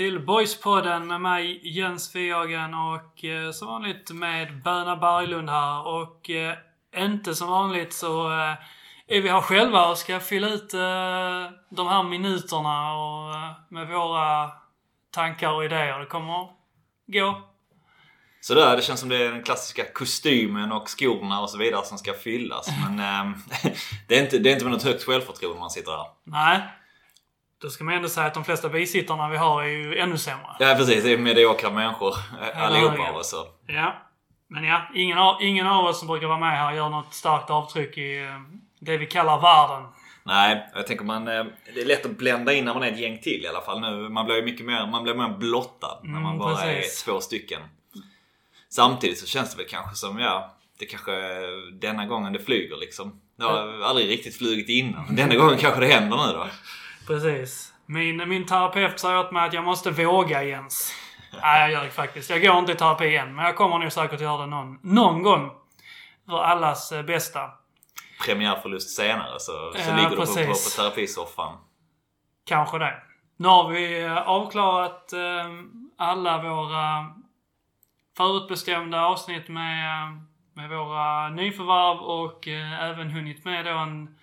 till Boyspodden med mig Jens Fihagen och eh, som vanligt med Böna Berglund här. Och eh, inte som vanligt så eh, är vi här själva och ska fylla ut eh, de här minuterna och, eh, med våra tankar och idéer. Det kommer gå. Sådär, det känns som det är den klassiska kostymen och skorna och så vidare som ska fyllas. Men ehm, det, är inte, det är inte med något högt självförtroende man sitter här. Nej. Då ska man ändå säga att de flesta bisittarna vi har är ju ännu sämre. Ja precis, det är mediokra människor eh, allihopa ja. av oss. Ja. Men ja, ingen av, ingen av oss som brukar vara med här gör något starkt avtryck i eh, det vi kallar världen. Nej, jag tänker man... eh, Det är lätt att blända in när man är ett gäng till i alla fall. Nu, man blir ju mycket mer, man blir mer blottad när man Mm, bara precis. är två stycken. Samtidigt så känns det väl kanske som, ja, det kanske denna gången det flyger liksom. Det har aldrig riktigt flugit innan. Denna gången kanske det händer nu då. Precis. Min, min terapeut sa åt mig att jag måste våga Jens. Nej, jag gör det faktiskt. Jag går inte i terapi än, men jag kommer nog säkert göra det någon, någon gång. För allas eh, bästa. Premiärförlust senare så, så Ja, ligger du på, på, precis. på terapisoffan. Kanske det. Nu har vi eh, avklarat eh, alla våra förutbestämda avsnitt med, eh, med våra nyförvärv och eh, även hunnit med då en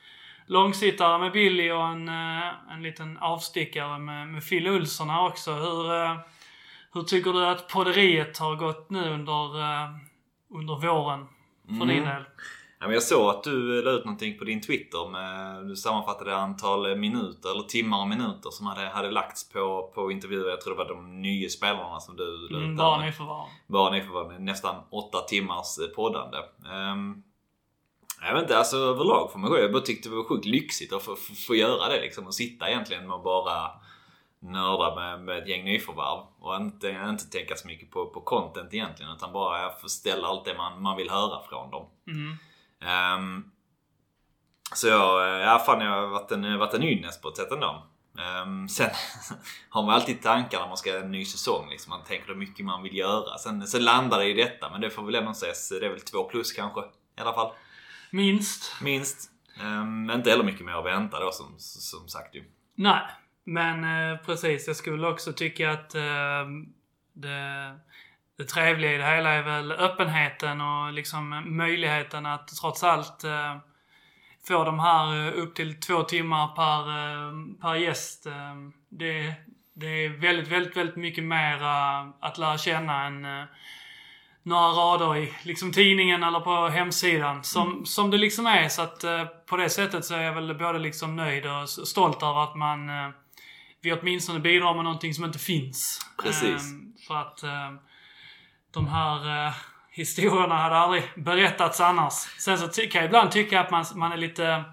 långsittare med Billy och en, eh, en liten avstickare med, med Phil Olsson här också. Hur, eh, hur tycker du att podderiet har gått nu under, eh, under våren för din del? Jag såg att du la ut någonting på din Twitter. Med, du sammanfattade antal minuter, eller timmar och minuter som hade, hade lagts på, på intervjuer. Jag tror det var de nya spelarna som du la ut. Mm, bara nyförvärv. Bara med nästan åtta timmars poddande. Um, jag vet inte, alltså överlag för mig själv. Jag bara tyckte det var sjukt lyxigt att få, få, få göra det liksom. Och sitta egentligen med att bara nörda med, med ett gäng nyförvärv. Och inte, inte tänka så mycket på, på content egentligen. Utan bara få ställa allt det man, man vill höra från dem. Mm. Ehm, så jag, ja fan jag har varit en, varit en ynnest på ett sätt ändå. Um, sen har man alltid tankar när man ska ha en ny säsong. Liksom. Man tänker hur mycket man vill göra. Sen, sen landar det i detta. Men det får väl ändå sägas. Det är väl två plus kanske. I alla fall. Minst. Minst. Um, inte heller mycket mer att vänta då som, som sagt ju. Nej, men eh, precis. Jag skulle också tycka att eh, det, det trevliga i det hela är väl öppenheten och liksom möjligheten att trots allt eh, få de här eh, upp till två timmar per, eh, per gäst. Eh, det, det är väldigt, väldigt, väldigt mycket mer att lära känna än eh, några rader i liksom tidningen eller på hemsidan. Som, som det liksom är. Så att eh, på det sättet så är jag väl både liksom nöjd och stolt över att man eh, vi åtminstone bidrar med någonting som inte finns. Precis. Ehm, för att eh, de här eh, historierna hade aldrig berättats annars. Sen så kan jag ibland tycka att man, man är lite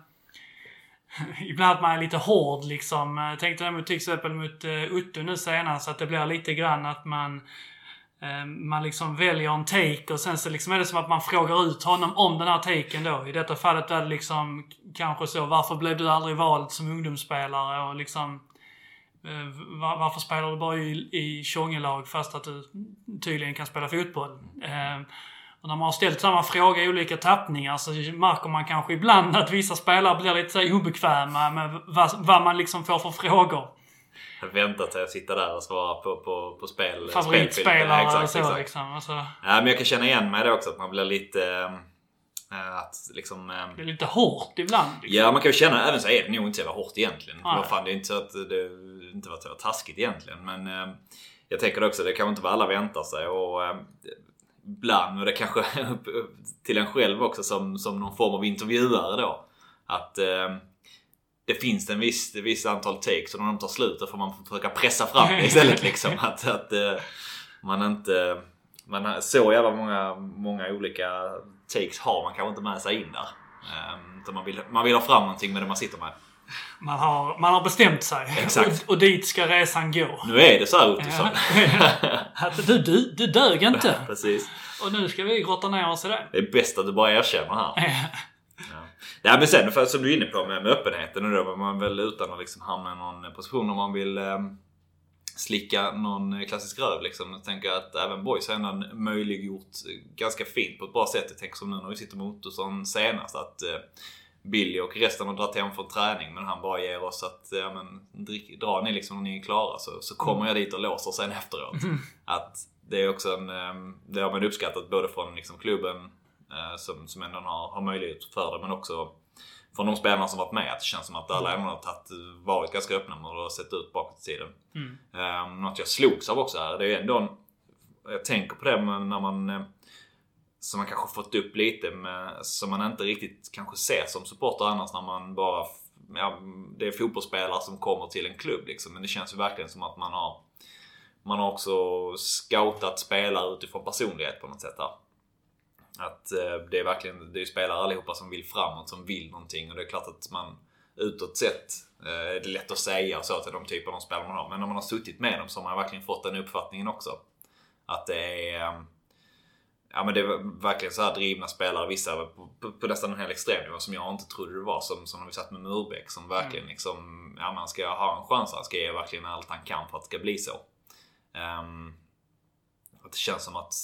Ibland att man är lite hård liksom. Jag tänkte mot, till exempel mot uh, Uttu nu senast att det blir lite grann att man eh, Ehm, man liksom väljer en take och sen så liksom är det som att man frågar ut honom om den här taken då. I detta fallet är det liksom kanske så, varför blev du aldrig vald som ungdomsspelare och liksom eh, var, varför spelar du bara i, i Tjongelag fast att du tydligen kan spela fotboll? Eh, och när man har ställt samma fråga i olika tappningar så märker man kanske ibland att vissa spelare blir lite så obekväma med vad, vad man liksom får för frågor. Väntar till att sitta där och svara på, på, på spel. Favoritspelare spelfilm. och så exakt. liksom. Alltså, Ja, men jag kan känna igen mig det också. Att man blir lite... eh, att liksom... eh, det är lite hårt ibland. Liksom. Ja, man kan ju känna, även så är det nog inte så jävla hårt egentligen. Nej. Vad fan, det är inte så att det inte var så taskigt egentligen. Men eh, jag tänker också, det kan inte vad alla väntar sig. Och eh, ibland, och det kanske till en själv också som, som någon form av intervjuare då. Att eh, det finns en viss, ett visst antal takes och när de tar slut då får man försöka pressa fram det istället liksom. Att, att eh, man inte... Man så jävla många, många olika takes har man kanske inte med sig in där. Utan man, vill, man vill ha fram någonting med det man sitter med. Man har, man har bestämt sig. Exakt. Och, och dit ska resan gå. Nu är det så här Ottosson. Att du, du, du dög inte. Precis. Och nu ska vi grotta ner oss i det. Det är bäst att du bara erkänner här. Ja. Ja, men sen för, som du är inne på med, med öppenheten och då var man väl utan att liksom hamna i någon position om man vill eh, slicka någon klassisk röv liksom. Jag tänker att även Boys har ändå möjliggjort ganska fint på ett bra sätt. Jag tänker som nu när vi sitter med Ottosson senast att eh, Billy och resten har dragit hem från träning men han bara ger oss att ja, men, drick, drar ni liksom när ni är klara så, så kommer jag dit och låser sen efteråt. Mm. Att det är också en, ehm, det har man uppskattat både från liksom klubben eh, som, som ändå har, har möjlighet för det men också från de spelarna som varit med. Att det känns som att alla Mm. ändå har tagit, varit ganska öppna med har sett ut bakåt i tiden. Mm. Um, något jag slogs av också här, det är ändå en, Jag tänker på det när man eh, som man kanske fått upp lite med, som man inte riktigt kanske ser som supporter annars när man bara ja, Det är fotbollsspelare som kommer till en klubb liksom. Men det känns ju verkligen som att man har Man har också scoutat spelare utifrån personlighet på något sätt här. Att eh, det är verkligen, det är spelare allihopa som vill framåt, som vill någonting och det är klart att man utåt sett eh, är det lätt att säga så till de typerna av spelare man har. Men när man har suttit med dem så har man verkligen fått den uppfattningen också. Att det är eh, Ja men det är verkligen så här drivna spelare, vissa på, på, på nästan en hel extremnivå som jag inte trodde det var. Som, som när vi satt med Murbeck som verkligen liksom, ja man ska ha en chans, han ska ge verkligen allt han kan för att det ska bli så. Um, att det känns som att,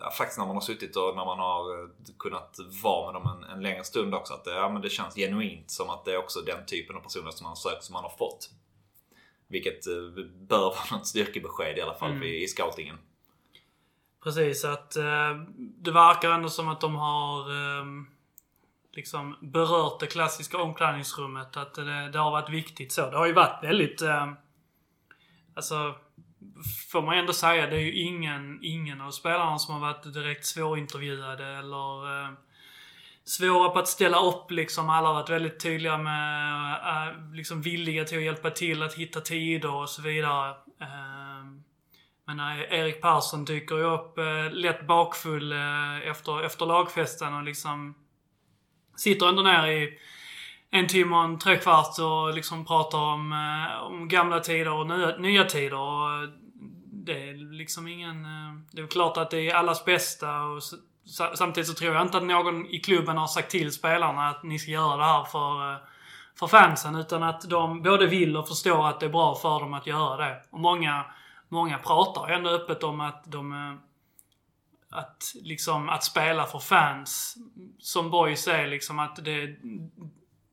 ja, faktiskt när man har suttit och när man har eh, kunnat vara med dem en, en längre stund också, att det, ja, men det känns genuint som att det är också den typen av personer som man har sökt som man har fått. Vilket eh, bör vara något styrkebesked i alla fall Mm. i, i scoutingen. Precis, att eh, det verkar ändå som att de har eh, liksom berört det klassiska omklädningsrummet. Att det, det har varit viktigt så. Det har ju varit väldigt... Eh, alltså, får man ändå säga, det är ju ingen, ingen av spelarna som har varit direkt svårintervjuade eller eh, svåra på att ställa upp liksom. Alla har varit väldigt tydliga med, eh, liksom villiga till att hjälpa till att hitta tider och så vidare. Eh, men nej, Erik Persson dyker ju upp eh, lätt bakfull eh, efter, efter lagfesten och liksom sitter ändå ner i en timme och en trekvart och liksom pratar om, eh, om gamla tider och nya, nya tider. Och eh, det är liksom ingen... Eh, det är väl klart att det är allas bästa och samtidigt så tror jag inte att någon i klubben har sagt till spelarna att ni ska göra det här för, för fansen. Utan att de både vill och förstår att det är bra för dem att göra det. Och många, många pratar ändå öppet om att de... Att liksom, att spela för fans, som Boys är liksom att det,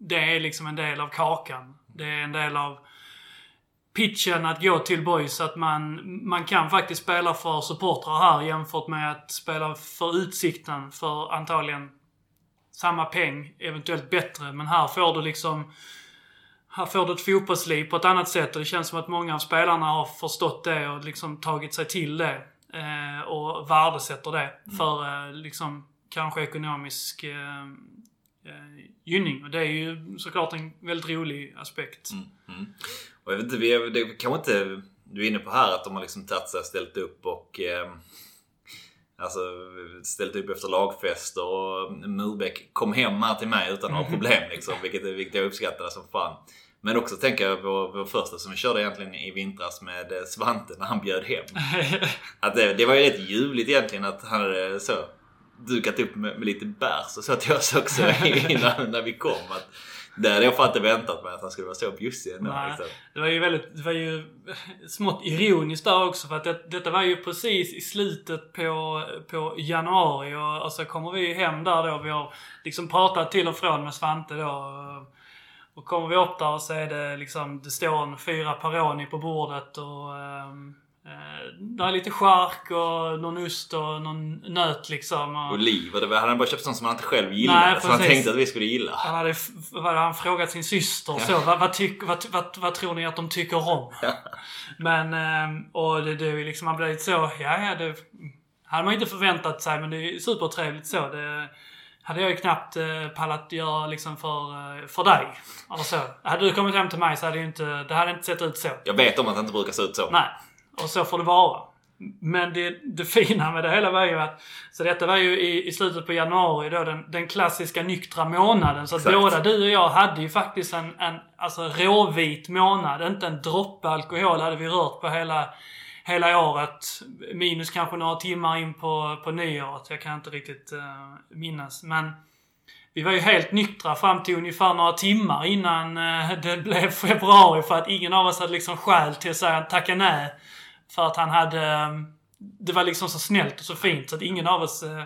det är liksom en del av kakan. Det är en del av pitchen att gå till Boys. Att man, man kan faktiskt spela för supportrar här jämfört med att spela för Utsikten för antagligen samma peng, eventuellt bättre. Men här får du liksom här får du ett fotbollsliv på ett annat sätt och det känns som att många av spelarna har förstått det och liksom tagit sig till det. Eh, och värdesätter det för eh, liksom kanske ekonomisk eh, eh gynning. Och det är ju såklart en väldigt rolig aspekt. Mm. Och jag vet inte, vi är, det kanske inte du är inne på här att de har liksom tagit sig, ställt upp och eh, Alltså ställt upp efter lagfester och Murbeck kom hem här till mig utan några problem liksom. Vilket, vilket jag uppskattade som fan. Men också tänker jag på vår första som vi körde egentligen i vintras med eh, Svante när han bjöd hem. Att det, det var ju rätt ljuvligt egentligen att han hade så dukat upp med, med lite bärs och så till oss också innan när vi kom. Att, det hade jag fan inte väntat mig att han skulle vara så bjussig ändå. Nej. Liksom. Det var ju väldigt, det var ju smått ironiskt där också för att det, detta var ju precis i slutet på, på januari och, och så kommer vi hem där då. Vi har liksom pratat till och från med Svante då. Och kommer vi upp där och så är det liksom, det står en fyra Peroni på bordet och ehm, eh, där är lite chark och någon ost och någon nöt liksom. Och, Oliver, det var, han hade bara köpt sånt som han inte själv gillade. Nej, som han tänkte att vi skulle gilla. han hade, hade han frågat sin syster så. Vad, vad, tyck, vad, vad, vad tror ni att de tycker om? Men, ehm, och det, det liksom, man blir lite så, ja ja det hade man ju inte förväntat sig men det är supertrevligt så. Det hade jag ju knappt eh, pallat göra liksom för, eh, för dig. Eller så. Hade du kommit hem till mig så hade ju inte, det hade inte sett ut så. Jag vet om att det inte brukar se ut så. Nej. Och så får det vara. Men det, det fina med det hela var ju att... Så detta var ju i, i slutet på januari då, den, den klassiska nyktra månaden. Så att Exakt. båda du och jag hade ju faktiskt en, en alltså råvit månad. Inte en droppe alkohol hade vi rört på hela, hela året. Minus kanske några timmar in på, på nyåret. Jag kan inte riktigt eh, minnas. Men vi var ju helt nyktra fram till ungefär några timmar innan eh, det blev februari för att ingen av oss hade liksom skäl till att säga tacka nej. För att han hade... eh, Det var liksom så snällt och så fint så att ingen av oss eh,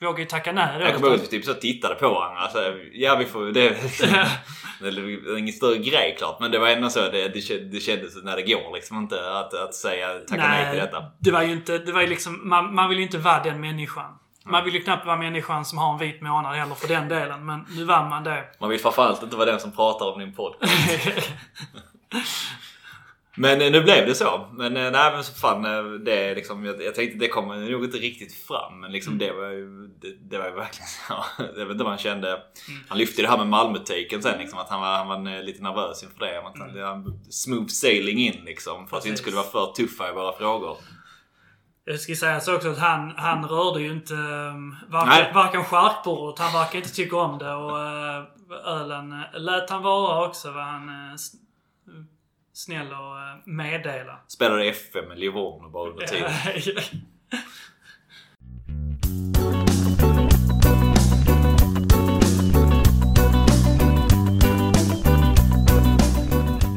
vågade ju tacka nej. Jag kommer ihåg att vi typ så tittade på varandra. Alltså, ja, vi får... Det, det är ingen större grej klart. Men det var ändå så. Det, det, det kändes när det går liksom inte att, att säga tacka nej till detta. Det var ju inte... Det var ju liksom... Man, man vill ju inte vara den människan. Man vill ju knappt vara människan som har en vit månad heller för den delen. Men nu var man det. Man vill framförallt inte vara den som pratar om din podd. Men eh, nu blev det så. Men eh, nej men så fan. eh, Det liksom, jag, jag tänkte det kommer nog inte riktigt fram. Men liksom det var ju, det, det var ju verkligen så. Jag vet inte vad han kände. Han lyfte det här med Malmö-taken sen liksom. Att han var, han var lite nervös inför det. Att han, han, smooth sailing in liksom. För att vi inte skulle vara för tuffa i våra frågor. Jag ska säga så också att han, han rörde ju inte Nej. varken, varken charkbordet, han verkar inte tycka om det och ölen lät han vara också var han snäll och uh, meddela. Spelade FM med Livorno bara under tiden.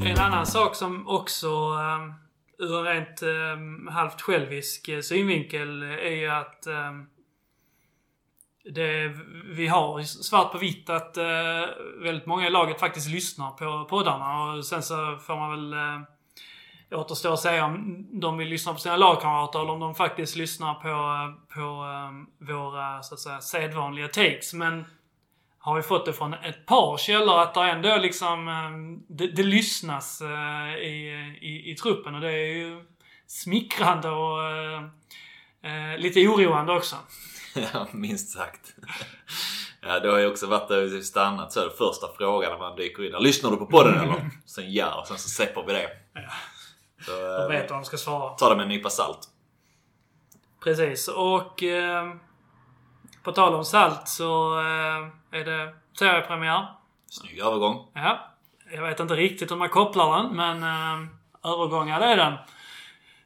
En annan sak som också um, ur en rent um, halvt självisk eh, synvinkel är ju att det, vi har svart på vitt att eh, väldigt många i laget faktiskt lyssnar på poddarna och sen så får man väl eh, återstå att säga om de vill lyssna på sina lagkamrater eller om de faktiskt lyssnar på, eh, på eh, våra så att säga sedvanliga takes. Men har vi fått det från ett par källor att det ändå liksom eh, det, det lyssnas eh, i, i, i truppen och det är ju smickrande och eh, eh, lite oroande också. Ja, minst sagt. Ja, det har ju också varit där vi stannat så är det första frågan när man dyker in. Lyssnar du på podden eller? Sen ja, och sen så släpper vi det. Så, De eh, vet vad de ska svara. ta det med en nypa salt. Precis. Och eh, på tal om salt så eh, är det seriepremiär. Snygg övergång. Ja. Jag vet inte riktigt hur man kopplar den, men eh, övergångar är den.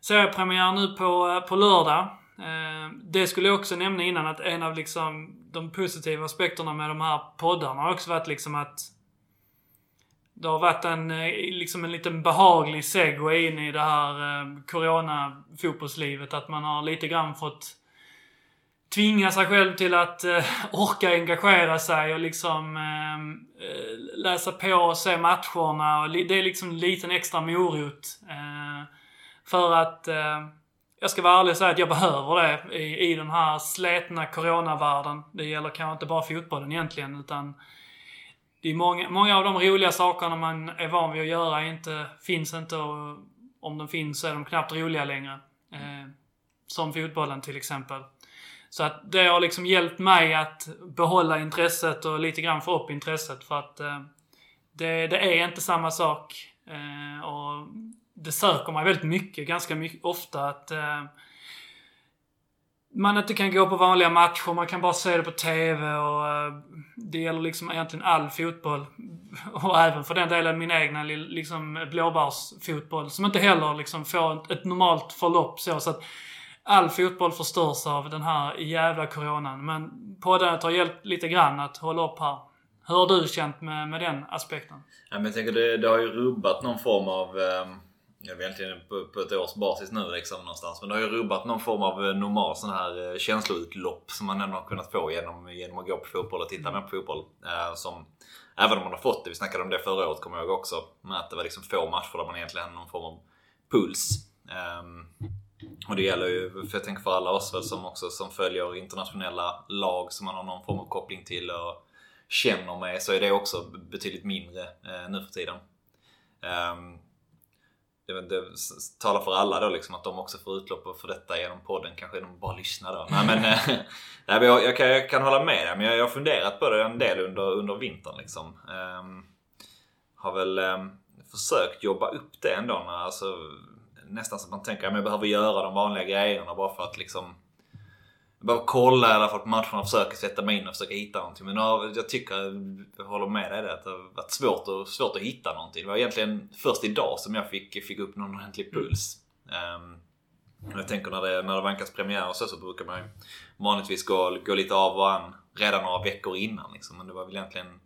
Seriepremiär nu på, eh, på lördag. Eh, det skulle jag också nämna innan att en av liksom de positiva aspekterna med de här poddarna har också varit liksom att det har varit en, eh, liksom en liten behaglig segway in i det här eh, corona-fotbollslivet. Att man har lite grann fått tvinga sig själv till att eh, orka engagera sig och liksom ehm, eh, läsa på och se matcherna. Och det är liksom en liten extra morot. Eh, för att eh, jag ska vara ärlig och säga att jag behöver det i, i den här slätna coronavärlden. Det gäller kanske inte bara fotbollen egentligen utan det är många, många av de roliga sakerna man är van vid att göra inte, finns inte och om de finns så är de knappt roliga längre. Eh, som fotbollen till exempel. Så att det har liksom hjälpt mig att behålla intresset och lite grann få upp intresset för att eh, det, det är inte samma sak. Eh, och det söker mig väldigt mycket, ganska mycket, ofta att eh, man inte kan gå på vanliga matcher, man kan bara se det på TV och eh, det gäller liksom egentligen all fotboll. Och även för den delen min egna liksom blåbärsfotboll som inte heller liksom får ett, ett normalt förlopp så. så att all fotboll förstörs av den här jävla coronan. Men poddandet har hjälpt lite grann att hålla upp här. Hur har du känt med, med den aspekten? Ja, men jag tänker det, det har ju rubbat någon form av... Eh, jag vet egentligen på, på ett års basis nu liksom någonstans. Men det har ju rubbat någon form av eh, normal sån här eh, känsloutlopp som man ändå har kunnat få genom, genom att gå på fotboll och titta mer på fotboll. Eh, som, även om man har fått det, vi snackade om det förra året kommer jag ihåg också. Med att det var liksom få matcher där man egentligen hade någon form av puls. Ehm, och det gäller ju, för jag tänker för alla oss väl som också som följer internationella lag som man har någon form av koppling till och känner med så är det också betydligt mindre eh, nu för tiden. Um, det, vet inte, talar för alla då liksom att de också får utlopp för detta genom podden. Kanske genom att bara lyssna då. Nej, men, eh, nej, men jag, jag, kan, jag kan hålla med dig men jag, jag har funderat på det en del under, under vintern. Liksom. Um, har väl um, försökt jobba upp det ändå. När, alltså, nästan så att man tänker att jag behöver göra de vanliga grejerna bara för att liksom jag behöver kolla i alla fall på matcherna och försöka sätta mig in och försöka hitta någonting. Men ja, jag tycker, jag håller med dig att det har varit svårt, och, svårt att hitta någonting. Det var egentligen först idag som jag fick, fick upp någon ordentlig puls. Ehm, Jag tänker när det, när det vankas premiär och så, så brukar man ju vanligtvis gå, gå lite av och an redan några veckor innan. Liksom. Men det var väl egentligen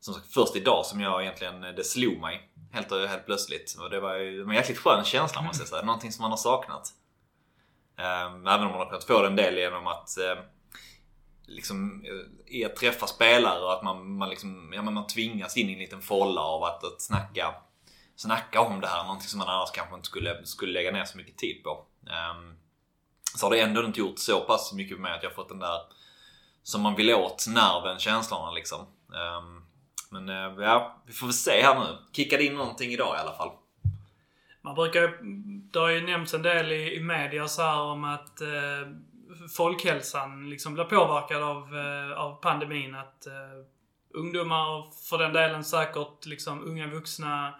som sagt först idag som jag egentligen, det slog mig helt, helt plötsligt. Och det var ju en jäkligt skön känsla måste jag säga. Någonting som man har saknat. Även om man har kunnat få det en del genom att ehm, liksom, i eh, att träffa spelare och att man, man, liksom, ja, man tvingas in i en liten folla av att, att snacka, snacka om det här. Någonting som man annars kanske inte skulle, skulle lägga ner så mycket tid på. Um, så har det ändå inte gjort så pass mycket med att jag fått den där som man vill åt, nerven, känslorna liksom. Um, men eh, ja, vi får väl se här nu. Kickade in någonting idag i alla fall. Man brukar Det har ju nämnts en del i, i media så här om att eh, folkhälsan liksom blir påverkad av, eh, av pandemin. Att eh, ungdomar och för den delen säkert liksom unga vuxna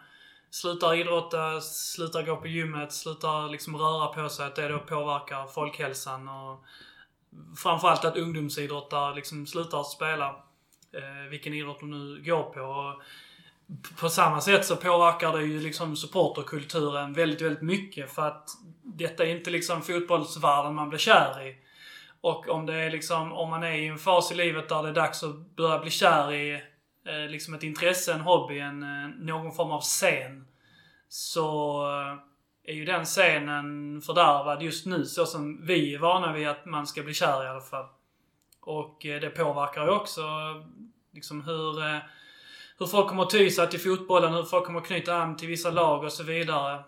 slutar idrotta, slutar gå på gymmet, slutar liksom röra på sig. Att det då påverkar folkhälsan. Och framförallt att ungdomsidrottare liksom slutar spela. Eh, vilken idrott de nu går på. Och på samma sätt så påverkar det ju liksom supporterkulturen väldigt, väldigt mycket. För att detta är inte liksom fotbollsvärlden man blir kär i. Och om det är liksom, om man är i en fas i livet där det är dags att börja bli kär i eh, liksom ett intresse, en hobby, en, eh, någon form av scen. Så eh, är ju den scenen fördärvad just nu så som vi är vana vid att man ska bli kär i alla fall. Och eh, det påverkar ju också liksom hur, eh, hur folk kommer att ty sig till fotbollen, hur folk kommer att knyta an till vissa lag och så vidare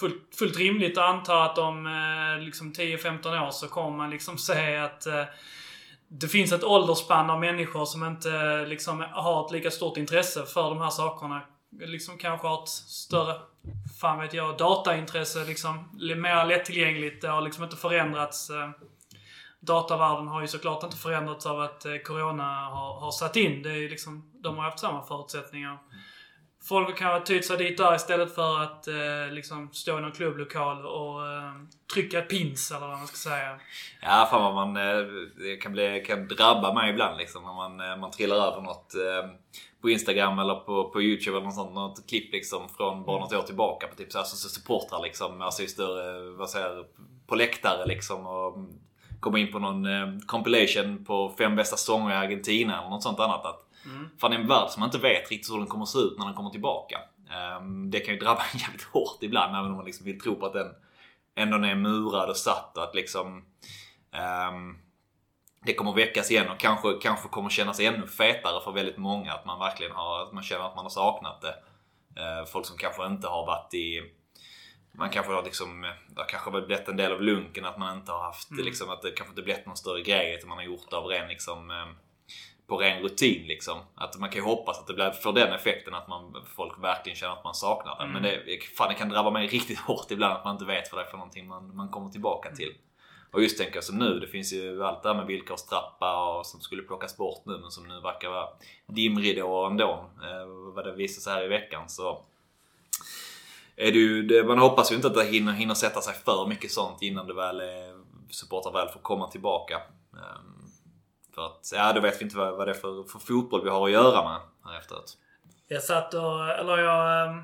fullt, fullt rimligt att anta att om eh, liksom 10-15 år så kommer man liksom se att eh, det finns ett åldersspann av människor som inte eh, liksom har ett lika stort intresse för de här sakerna. Liksom kanske har ett större, fan vet jag, dataintresse liksom. Mer lättillgängligt. Det har liksom inte förändrats. Eh, datavärlden har ju såklart inte förändrats av att eh, Corona har, har satt in. Det är ju liksom, de har haft samma förutsättningar folk kan ha tytt sig dit där istället för att eh, liksom stå i någon klubblokal och eh, trycka pins eller vad man ska säga. Ja, fan vad man... Eh, det kan, bli, kan drabba mig ibland liksom när man, eh, man trillar över något eh, på Instagram eller på, på Youtube eller något sånt. Något klipp liksom från bara något år tillbaka på typ så, alltså, supportrar liksom. Alltså i större, eh, vad säger på läktare liksom. Och komma in på någon eh, compilation på fem bästa sånger i Argentina eller något sånt annat. Att, Mm. Fan det är en värld som man inte vet riktigt hur den kommer se ut när den kommer tillbaka. Um, det kan ju drabba en jävligt hårt ibland även om man liksom vill tro på att den ändå är murad och satt och att liksom um, det kommer väckas igen och kanske, kanske kommer kännas ännu fetare för väldigt många. Att man verkligen har, att man känner att man har saknat det. Uh, folk som kanske inte har varit i man kanske har liksom, det har kanske blivit en del av lunken att man inte har haft mm. liksom, att det kanske inte blivit någon större grej utan man har gjort det av ren liksom, på ren rutin liksom. Att man kan ju hoppas att det blir för den effekten att man, folk verkligen känner att man saknar det. Mm. Men det, fan, det kan drabba mig riktigt hårt ibland att man inte vet vad det är för någonting man, man kommer tillbaka till. Och just tänker jag som nu, det finns ju allt det här med villkorstrappa och som skulle plockas bort nu men som nu verkar vara dimridåer ändå. Eh, vad det visar sig här i veckan så är det ju, det, man hoppas ju inte att det hinner, hinner sätta sig för mycket sånt innan det väl eh, supportrar väl får komma tillbaka. Ehm, för att, ja då vet vi inte vad, vad det är för, för fotboll vi har att göra med här efteråt. Jag satt och, eller jag, ehm,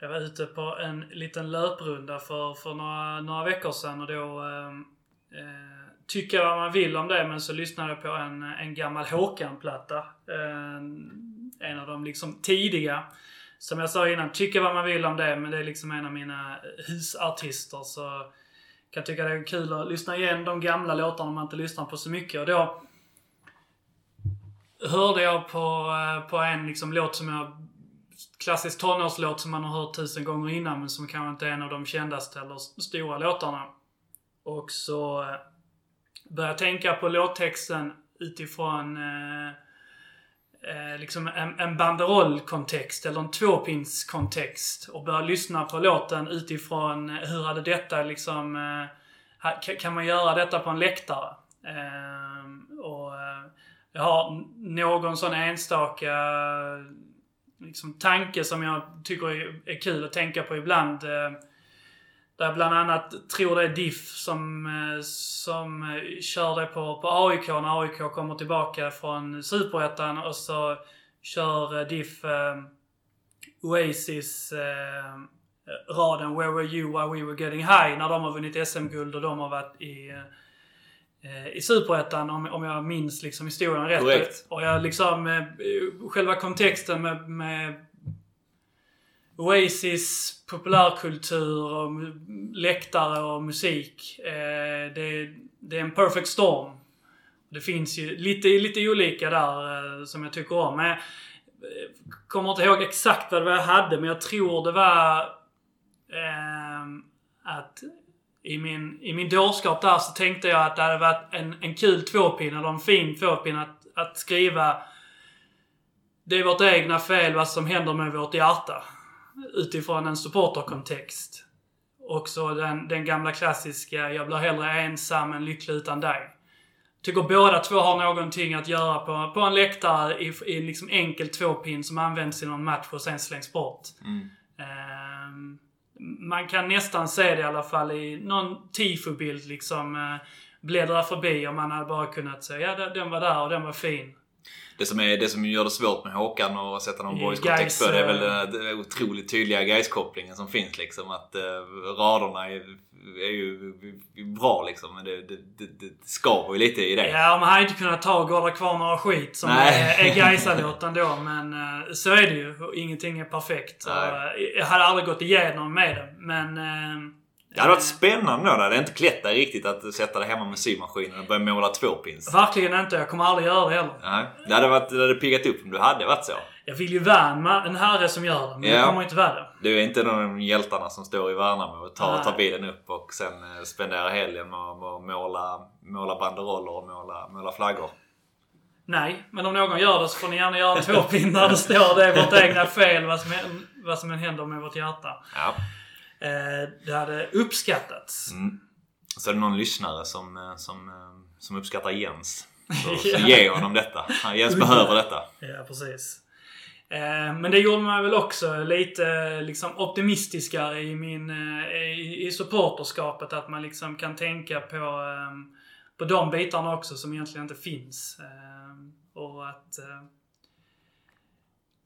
jag var ute på en liten löprunda för, för några, några veckor sedan och då ehm, eh, tycker vad man vill om det men så lyssnade jag på en, en gammal Håkan-platta. Eh, en av de liksom tidiga. Som jag sa innan, tycka vad man vill om det men det är liksom en av mina husartister så kan tycka det är kul att lyssna igen de gamla låtarna man inte lyssnar på så mycket. Och då hörde jag på, eh, på en liksom låt som jag... Klassisk tonårslåt som man har hört tusen gånger innan men som kanske inte är en av de kändaste eller stora låtarna. Och så eh, började jag tänka på låttexten utifrån eh, eh, liksom en, en banderollkontext eller en tvåpinskontext och börja lyssna på låten utifrån eh, hur hade detta liksom... Eh, kan man göra detta på en läktare? Ehm, eh, och jag har någon sån enstaka liksom, tanke som jag tycker är, är kul att tänka på ibland. Eh, där bland annat tror det är Diff som, eh, som eh, kör det på, på AIK när AIK kommer tillbaka från Superettan och så kör Diff eh, Oasis eh, eh, raden “Where were you while we were getting high” när de har vunnit SM-guld och de har varit i eh, i Superettan om, om jag minns liksom historien rätt. Korrekt. Och jag liksom, eh, själva kontexten med, med Oasis populärkultur och läktare och musik. Eh, det, det är en perfect storm. Det finns ju lite, lite olika där eh, som jag tycker om. Men jag kommer inte ihåg exakt vad det var jag hade, men jag tror det var ehm, att i min, i min dårskap där så tänkte jag att det hade varit en, en kul tvåpinne, eller en fin tvåpinne att, att skriva Det är vårt egna fel vad som händer med vårt hjärta. Utifrån en supporterkontext. Också den, den gamla klassiska Jag blir hellre ensam än lycklig utan dig. Tycker båda två har någonting att göra på, på en läktare i, i liksom enkel tvåpin som används i någon match och sen slängs bort. Ehm, man kan nästan se det i alla fall i någon tifo-bild liksom eh, bläddra förbi och man hade bara kunnat säga ja den- den var där och den var fin. Det som, är, det som gör det svårt med Håkan och sätta någon boys kontext på det är väl Gais, den här otroligt tydliga Gais-kopplingen som finns liksom. Att eh, raderna är, är ju bra liksom. Men det, det, det, det skaver ju lite i det. Ja, man hade inte kunnat ta Gårda kvar några skit som Nej. är, är Gaisa-låt ändå. Men eh, så är det ju. Ingenting är perfekt. Nej. eh, jag hade aldrig gått igenom med det. Men... eh, Det hade varit spännande då. Det hade inte klätt dig riktigt att sätta dig hemma med symaskinen och börja måla tvåpins. Verkligen inte. Jag kommer aldrig göra det heller. Nej, det hade, varit, det hade piggat upp om du hade varit så. Jag vill ju vara en, herre som gör det. Men Ja. jag kommer inte vara det. Du är inte någon av de hjältarna som står i Värnamo och tar, tar bilen upp och sen eh, spenderar helgen med att måla, måla banderoller och måla, måla flaggor. Nej, men om någon gör det så får ni gärna göra en tvåpin där det står det är vårt egna fel vad som, vad som än händer med vårt hjärta. Ja. Eh, det hade uppskattats. Mm. Så är det någon lyssnare som, eh, som, eh, som uppskattar Jens. Så, så Ja. ge honom detta. Jens behöver detta. Ja, precis. Men det gjorde mig väl också lite liksom optimistiskare i min i, i supporterskapet. Att man liksom kan tänka på, på de bitarna också som egentligen inte finns. Och att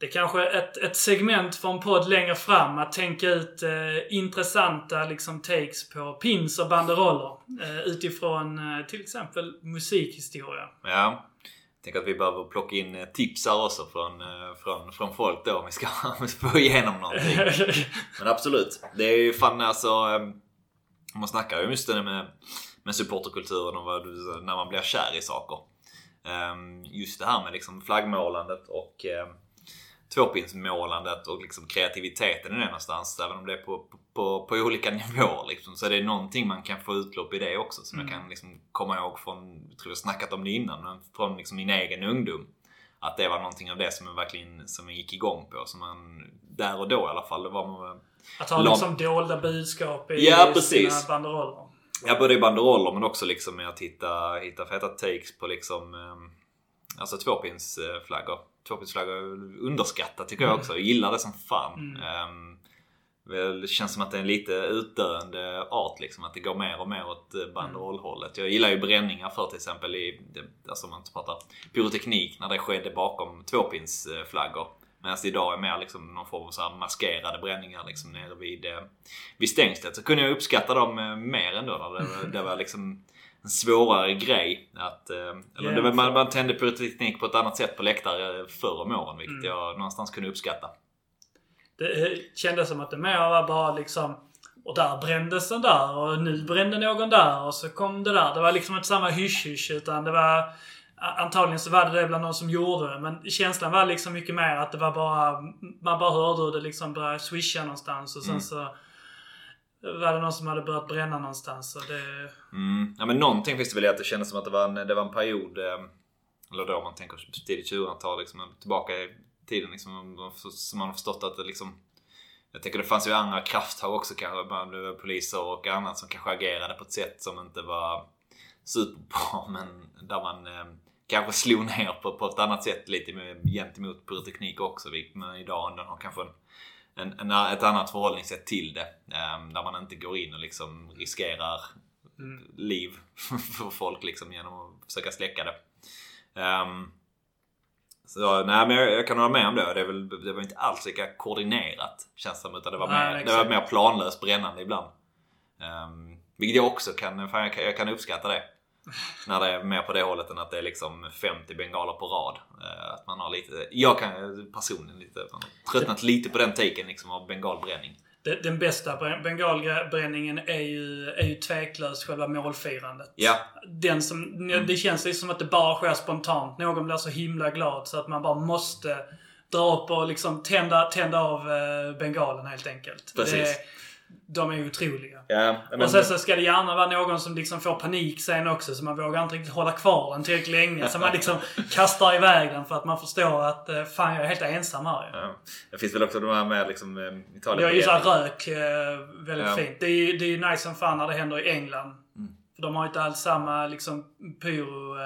det är kanske är ett, ett segment för en podd längre fram att tänka ut eh, intressanta liksom takes på pins och banderoller. Eh, utifrån eh, till exempel musikhistoria. Ja. Tänk att vi behöver plocka in eh, tips här också från, eh, från, från folk då om vi ska få igenom någonting. Men absolut. Det är ju fan alltså... eh, Man snackar ju just det med, med supporterkulturen och vad när man blir kär i saker. Ehm, Just det här med liksom flaggmålandet och tvåpinsmålandet och liksom kreativiteten i det någonstans. Även om det är på, på, på olika nivåer liksom, så är det någonting man kan få utlopp i det också. Som jag kan liksom komma ihåg från, jag tror jag snackat om det innan, men från liksom min egen ungdom. Att det var någonting av det som jag verkligen som jag gick igång på. Som man, där och då i alla fall. Det var man, Att ha liksom dolda budskap i Ja, sina precis. banderoller. Ja, både i banderoller men också liksom med att hitta, hitta feta takes på liksom ehm, Alltså tvåpinsflaggor. Tvåpinsflaggor är underskattat tycker jag också. Jag gillar det som fan. Mm. Ehm, det känns som att det är en lite utdöende art liksom. Att det går mer och mer åt eh, banderollhållet. Jag gillar ju bränningar för till exempel i, alltså man pratar pyroteknik, när det skedde bakom tvåpinsflaggor. Medan det idag är mer liksom någon form av så maskerade bränningar liksom nere vid, eh, vid stängslet. Så kunde jag uppskatta dem eh, mer ändå. När det, det var liksom en svårare grej. Att, eh, eller det var, man, man tände pyroteknik på ett annat sätt på läktare förr om åren. Vilket jag någonstans kunde uppskatta. Det eh, kändes som att det mer var bara liksom och där brändes den där och nu brände någon där och så kom det där. Det var liksom inte samma hysch-hysch utan det var Antagligen så var det det bland de som gjorde det men känslan var liksom mycket mer att det var bara Man bara hörde hur det liksom började swisha någonstans och sen Mm. så var det någon som hade börjat bränna någonstans och det... Mm. Ja men någonting finns det väl i att det kändes som att det var en, det var en period eh, Eller då om man tänker tidigt 2000-tal liksom tillbaka i tiden liksom som man har förstått att det liksom Jag tänker det fanns ju andra krafttag också kanske poliser och annat som kanske agerade på ett sätt som inte var superbra men där man eh, kanske slog ner på, på ett annat sätt lite med, gentemot pyroteknik också. vilket man idag den har kanske en, en, en, ett annat förhållningssätt till det. Eh, där man inte går in och liksom riskerar Mm. liv för folk liksom genom att försöka släcka det. Ehm, Så, nej men jag, jag kan hålla med om det. Det, väl, det var inte alls lika koordinerat känns det som. Utan det var, Nej, mer, det var mer planlöst brännande ibland. Um, vilket jag också kan, fan, jag kan, jag kan uppskatta det. När det är mer på det hållet än att det är liksom 50 bengaler på rad. Eh, Att man har lite, jag kan personligen lite, man har tröttnat lite på den taken liksom av bengalbränning. Den, den bästa brän- bengalbränningen är ju, är ju tveklöst själva målfirandet. Ja. Den som, Det känns liksom som att det bara sker spontant. Någon blir så himla glad så att man bara måste dra upp och liksom tända, tända av eh, bengalen helt enkelt. Precis. De är otroliga. Ja, men, Och sen så ska det gärna vara någon som liksom får panik sen också så man vågar inte riktigt hålla kvar den tillräckligt länge. Så man liksom kastar iväg den för att man förstår att eh, fan jag är helt ensam här. ja. Det finns väl också de här med liksom eh, Italien. Ju såhär rök eh, väldigt Ja. fint. Det är ju det är ju nice som fan när det händer i England. Mm. För de har ju inte alls samma liksom pyro...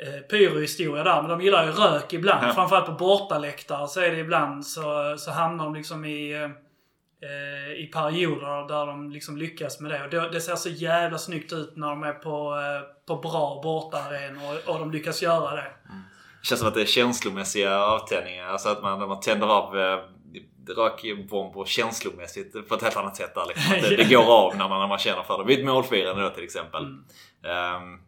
Eh, pyrohistoria där. Men de gillar ju rök ibland. Ja. Framförallt på bortaläktare så är det ibland så, så hamnar de liksom i... Eh, i perioder där de liksom lyckas med det. Och det, det ser så jävla snyggt ut när de är på, eh, på bra bortaarenor och, och de lyckas göra det. Det känns som att det är känslomässiga avtändningar. Alltså att man, man tänder av eh, rökbomber känslomässigt på ett helt annat sätt. Där, liksom. det, det går av när man, när man känner för det. Vid ett målfirande då till exempel. Mm. Ehm,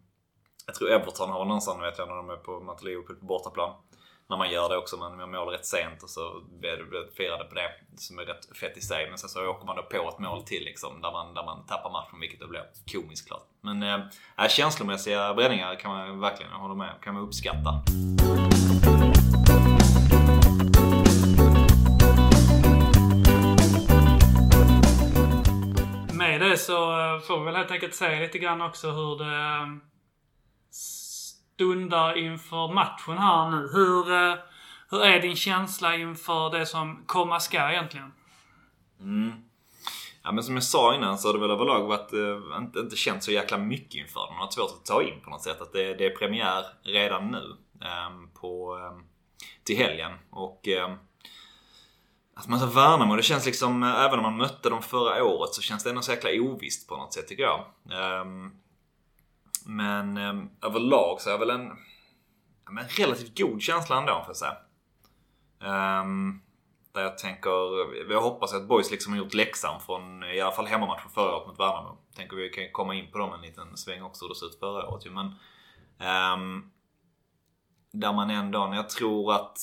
jag tror Everton har någon sån vet jag när de är på Liverpool på bortaplan. När man gör det också, man gör mål rätt sent och så blir det firade på det. Som är rätt fett i sig. Men sen så åker man då på ett mål till liksom. Där man, där man tappar matchen vilket då blir komiskt klart. Men eh, äh, känslomässiga bränningar kan man verkligen hålla med kan man uppskatta. Med det så eh, får vi väl helt enkelt se lite grann också hur det eh, stundar inför matchen här nu. Hur, eh, hur är din känsla inför det som komma ska egentligen? Mm. Ja men som jag sa innan så har det väl överlag varit, eh, inte, inte känt så jäkla mycket inför den. Man har svårt att ta in på något sätt. Att det, det är premiär redan nu. Eh, på, eh, till helgen. Och eh, att man tar Värnamo, det känns liksom, eh, även om man mötte dem förra året så känns det ändå så jäkla ovisst på något sätt tycker jag. Ehm, men ehm, överlag så är jag väl en, men relativt god känsla ändå får jag säga. Ehm, där jag tänker, jag hoppas att Boys liksom har gjort läxan från i alla fall hemmamatchen förra året mot Värnamo. Tänker vi kan komma in på dem en liten sväng också hur det såg ut förra året ju. Men, ehm, där man ändå, jag tror att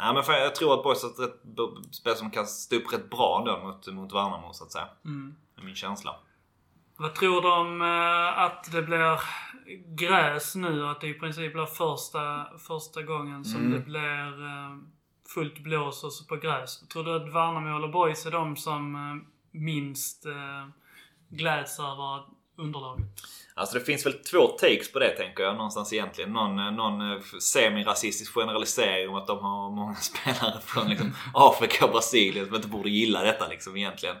Nej men jag tror att Boys har ett rätt spel som kan stå upp rätt bra ändå mot, mot Värnamo så att säga. Mm. Det är min känsla. Vad tror du om eh, att det blir gräs nu? Att det i princip blir första, första gången som Mm. det blir eh, fullt blås och så på gräs. Tror du att Värnamo eller Boys är de som eh, minst gläds över underlaget? Alltså det finns väl två takes på det tänker jag någonstans egentligen. Någon, någon semi-rasistisk generalisering om att de har många spelare från liksom Afrika och Brasilien som inte borde gilla detta liksom egentligen.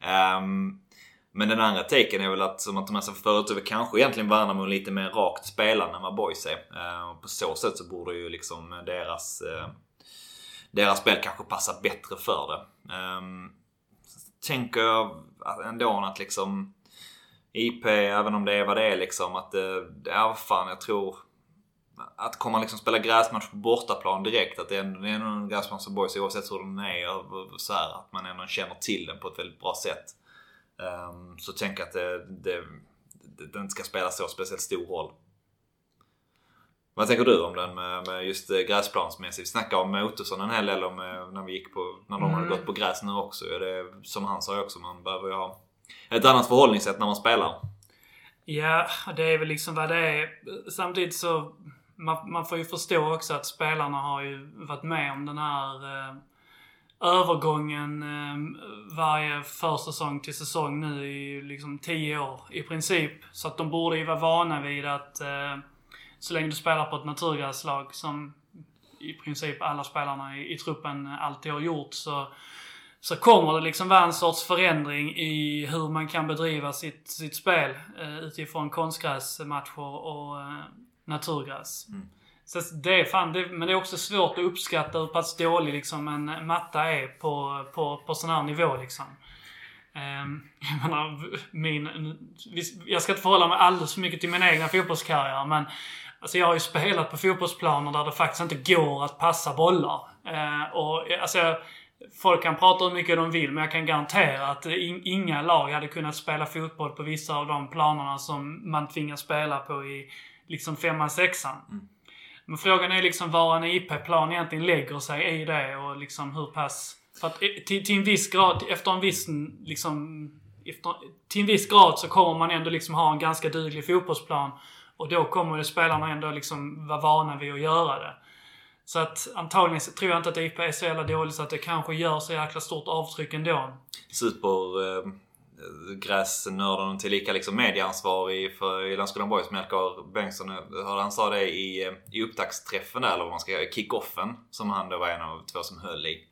Ehm, men den andra taken är väl att, som att de här förut över kanske egentligen Värnamo lite mer rakt spelande än vad Boys är. Eh, och på så sätt så borde ju liksom deras, eh, deras spel kanske passa bättre för det. Ehm, tänker jag ändå att liksom IP, även om det är vad det är liksom. Att det, ja vad fan jag tror att komma liksom spela gräsmatch på bortaplan direkt. Att det är, det är en gräsmatch som boys oavsett hur den är. Och så här, att man ändå känner till den på ett väldigt bra sätt. Ehm, så jag att det, det, det, den ska spela så speciellt stor roll. Vad tänker du om den med, med just eh, gräsplansmässigt? Vi snackade om Ottosson en hel del om eh, när vi gick på, när de hade Mm. gått på gräs nu också. Det, som han sa också, man behöver ju ha ett annat förhållningssätt när man spelar. Ja, det är väl liksom vad det är. Samtidigt så man, man får ju förstå också att spelarna har ju varit med om den här eh, övergången ehm, varje försäsong till säsong nu i liksom 10 år i princip. Så att de borde ju vara vana vid att eh, så länge du spelar på ett naturgräslag som i princip alla spelarna i, i truppen alltid har gjort så så kommer det liksom vara en sorts förändring i hur man kan bedriva sitt, sitt spel eh, utifrån konstgräsmatcher och eh, naturgräs. Mm. Så det är fan, det, men det är också svårt att uppskatta hur pass dålig liksom en matta är på, på, på sån här nivå liksom. Um, jag menar, min, jag ska inte förhålla mig alldeles för mycket till min egna fotbollskarriär men Alltså jag har ju spelat på fotbollsplaner där det faktiskt inte går att passa bollar. Uh, och alltså, folk kan prata hur mycket de vill, men jag kan garantera att in, inga lag hade kunnat spela fotboll på vissa av de planerna som man tvingas spela på i liksom femman, sexan. Mm. Men frågan är liksom var en IP-plan egentligen lägger sig i det och liksom hur pass... För att eh, till, till en viss grad, efter en viss liksom... Efter, till en viss grad så kommer man ändå liksom ha en ganska duglig fotbollsplan. Och då kommer ju spelarna ändå liksom vara vana vid att göra det. Så att antagligen så tror jag inte att IP är så jävla dåligt så att det kanske gör så jäkla stort avtryck ändå. Super eh, gräsnörden tillika liksom medieansvarig för i Landskrona Boys, Melker Bengtsson. Han sa det i, eh, i upptaktsträffen där, eller vad man ska säga, kickoffen. Som han då var en av två som höll i.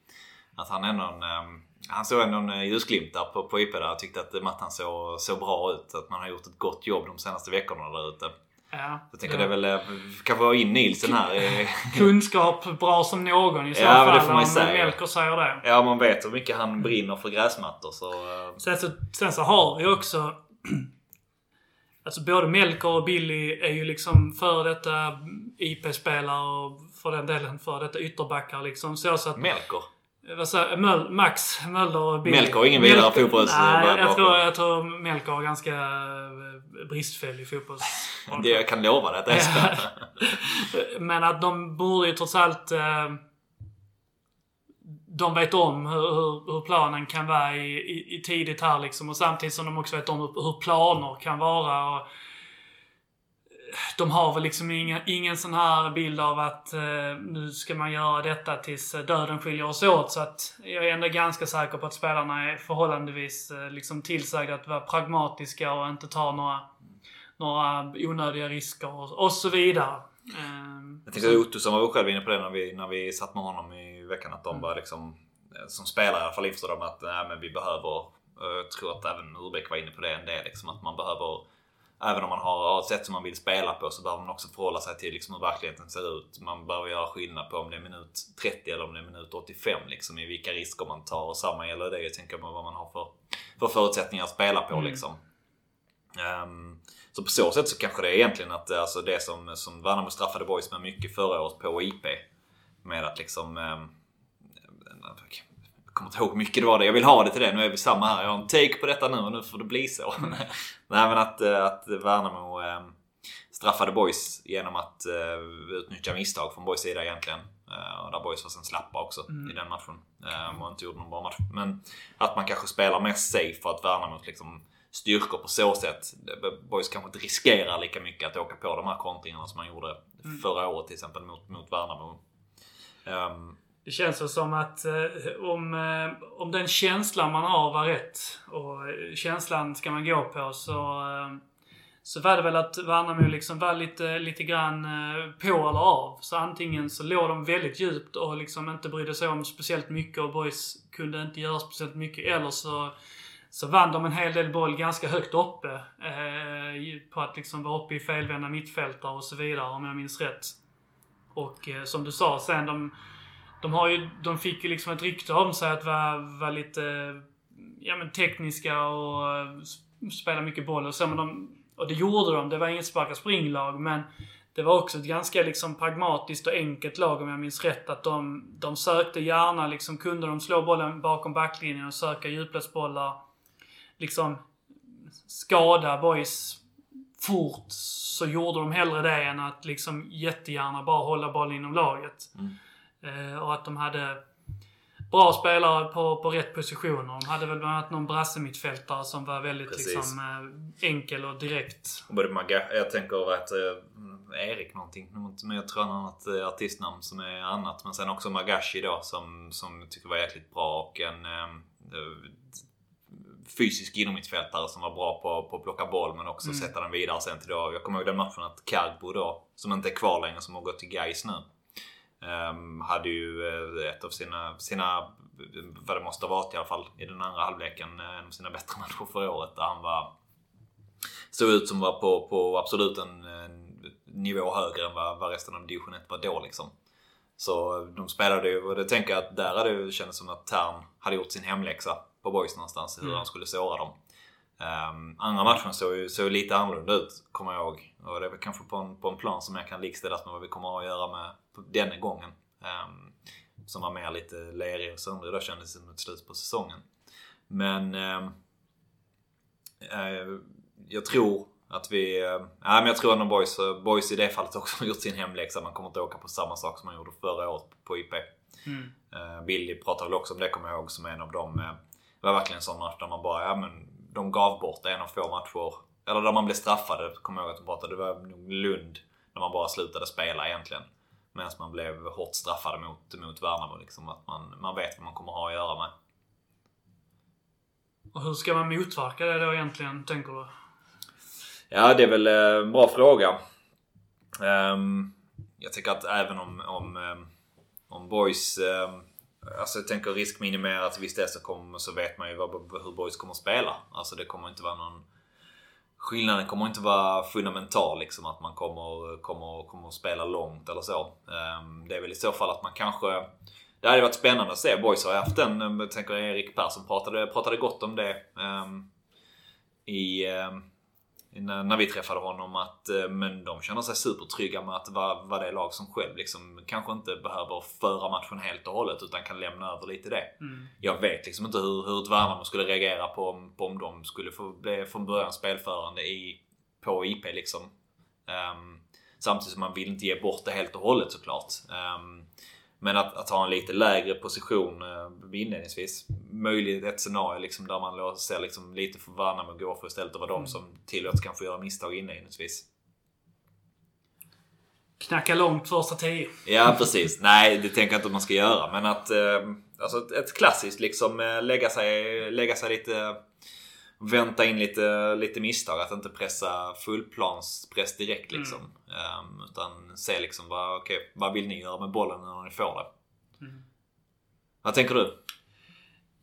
Att han ändå en, eh, han såg ändå en eh, ljusglimt där på, på IP där och tyckte att mattan såg, såg bra ut. Att man har gjort ett gott jobb de senaste veckorna där ute. Ja, jag tänker ja. det är väl eh, kanske var in Nielsen här. Kunskap bra som någon i så ja, fall. Det får man säga. Melker säger det. Ja, man vet hur mycket han brinner för gräsmattor. Så... Eh. Sen, så, sen så har vi också... Alltså både Melker och Billy är ju liksom före detta IP-spelare och för den delen före detta ytterbackar liksom. Så, så att, Melker? Vad Möl, Max Mölder och Billy. Melker är ingen vidare fotbolls... Nej, jag tror, jag tror Melker är ganska eh, bristfällig fotbolls... det jag kan lova dig att det är. Men att de borde ju trots allt... Eh, de vet om hur, hur, planen kan vara i, i, i, tidigt här liksom. Och samtidigt som de också vet om hur, hur planer kan vara. Och, de har väl liksom inga, ingen sån här bild av att eh, nu ska man göra detta tills döden skiljer oss åt. Så att jag är ändå ganska säker på att spelarna är förhållandevis eh, liksom tillsagda att vara pragmatiska och inte ta några, några onödiga risker och, och så vidare. Eh, jag tänkte att Ottosson var själv inne på det när vi, när vi satt med honom i veckan. Att de mm. var liksom, eh, som spelare i alla fall införstod de att nej, men vi behöver, eh, jag tror att även Urbeck var inne på det en del, liksom, att man behöver Även om man har ett sätt som man vill spela på så behöver man också förhålla sig till liksom hur verkligheten ser ut. Man behöver göra skillnad på om det är minut 30 eller om det är minut 85. Liksom, I vilka risker man tar. Och samma gäller det. Jag tänker på vad man har för, för förutsättningar att spela på. Mm. Liksom. Um, så på så sätt så kanske det är egentligen att alltså det som, som Värnamo straffade boys med mycket förra året på IP. Med att liksom um, kommer inte ihåg hur mycket det var det. Jag vill ha det till det. Nu är vi samma här. Jag har en take på detta nu och nu får det bli så. Mm. Nej men att, eh, att Värnamo eh, straffade boys genom att eh, utnyttja misstag från boys sida egentligen. Och där boys var sen slappa också mm. i den matchen. Och inte gjorde någon bra match. Men att man kanske spelar mer safe för att Värnamos liksom styrkor på så sätt. Boys kanske inte riskerar lika mycket att åka på de här kontringarna som man gjorde mm. förra året till exempel mot, mot Värnamo. Um, det känns väl som att eh, om, eh, om den känslan man har var rätt och eh, känslan ska man gå på så, eh, så var det väl att Värnamo liksom var lite, lite grann eh, på eller av. Så antingen så låg de väldigt djupt och liksom inte brydde sig om speciellt mycket och boys kunde inte göra speciellt mycket. Eller så, så vann de en hel del boll ganska högt uppe. Eh, på att liksom vara uppe i felvända mittfältare och så vidare om jag minns rätt. Och eh, som du sa sen, de de, har ju, de fick ju liksom ett rykte om sig att vara, vara lite ja, men tekniska och eh, spela mycket boll och så. Men de, och det gjorde de. Det var inget sparka springlag men det var också ett ganska liksom pragmatiskt och enkelt lag om jag minns rätt. Att de, de sökte gärna, liksom kunde de slå bollen bakom backlinjen och söka djupledsbollar. Liksom skada boys fort så gjorde de hellre det än att liksom jättegärna bara hålla bollen inom laget. Mm. Eh, och att de hade bra spelare på, på rätt positioner. De hade väl bland annat någon brassemittfältare som var väldigt liksom, eh, enkel och direkt. Både Maga, jag tänker att eh, Erik någonting, men jag tror han har något eh, artistnamn som är annat. Men sen också Magashi då som, som jag tycker var jäkligt bra och en eh, fysisk innermittfältare som var bra på, på att plocka boll men också mm. sätta den vidare sen till då. Jag kommer ihåg den matchen att Kagbo då, som inte är kvar längre, som har gått till Gais nu. Um, hade ju uh, ett av sina, sina, vad det måste ha varit i alla fall, i den andra halvleken, uh, en av sina bättre matcher förra året där han var såg ut som var på, på absolut en, en nivå högre än vad, vad resten av division 1 var då liksom. Så de spelade ju, och det tänker jag att där hade det kändes som att Tern hade gjort sin hemläxa på boys någonstans, hur mm. han skulle såra dem. Um, andra matchen såg ju såg lite annorlunda ut, kommer jag ihåg. Och det väl kanske på en, på en plan som jag kan likställas med vad vi kommer att göra med denna gången. Um, som var mer lite lerig och söndrig då kändes det som ett slut på säsongen. Men um, uh, jag tror att vi... Uh, men jag tror att boys, boys i det fallet också har gjort sin hemläxa. Man kommer inte åka på samma sak som man gjorde förra året på IP. Mm. Uh, Billy pratade väl också om det kommer jag ihåg som en av dem. Uh, det var verkligen en sån match där man bara, ja men de gav bort en av få matcher. Eller där man blev straffade, kommer jag ihåg att de pratade. Det var nog Lund. När man bara slutade spela egentligen. Medan man blev hårt straffade mot, mot Värnamo. Liksom, att man, man vet vad man kommer ha att göra med. Och hur ska man motverka det då egentligen, tänker du? Ja, det är väl en bra fråga. Um, jag tycker att även om, om, um, om boys um, Alltså jag tänker riskminimera till viss del så, kommer, så vet man ju vad, hur boys kommer att spela. Alltså det kommer inte vara någon... Skillnaden kommer inte vara fundamental liksom att man kommer, kommer, kommer att spela långt eller så. Ehm, det är väl i så fall att man kanske... Det hade varit spännande att se. Boys har haft den. Eh, jag tänker Erik Persson pratade, pratade gott om det. Ehm, I... Ehm, Um, när vi träffade honom att eh, men de känner sig supertrygga med att vara, vara det lag som själv liksom kanske inte behöver föra matchen helt och hållet utan kan lämna över lite det. Mm. Jag vet liksom inte hur, hur ett Värnamo skulle reagera på om, på om de skulle få bli från början spelförande i, på IP liksom. Um, samtidigt som man vill inte ge bort det helt och hållet såklart. Um, men att, att, ha en lite lägre position eh, inledningsvis. Möjligt ett scenario liksom där man ser liksom lite för Värnamo gå för istället att vara mm. de som tillåts kanske göra misstag inledningsvis. Knacka långt första tio. Ja precis. Nej det tänker jag inte att man ska göra. Men att eh, alltså ett klassiskt liksom eh, lägga sig, lägga sig lite vänta in lite, lite misstag. Att inte pressa fullplanspress direkt liksom. Mm. Um, utan se liksom vad, okay, vad vill ni göra med bollen när ni får det? Mm. Vad tänker du?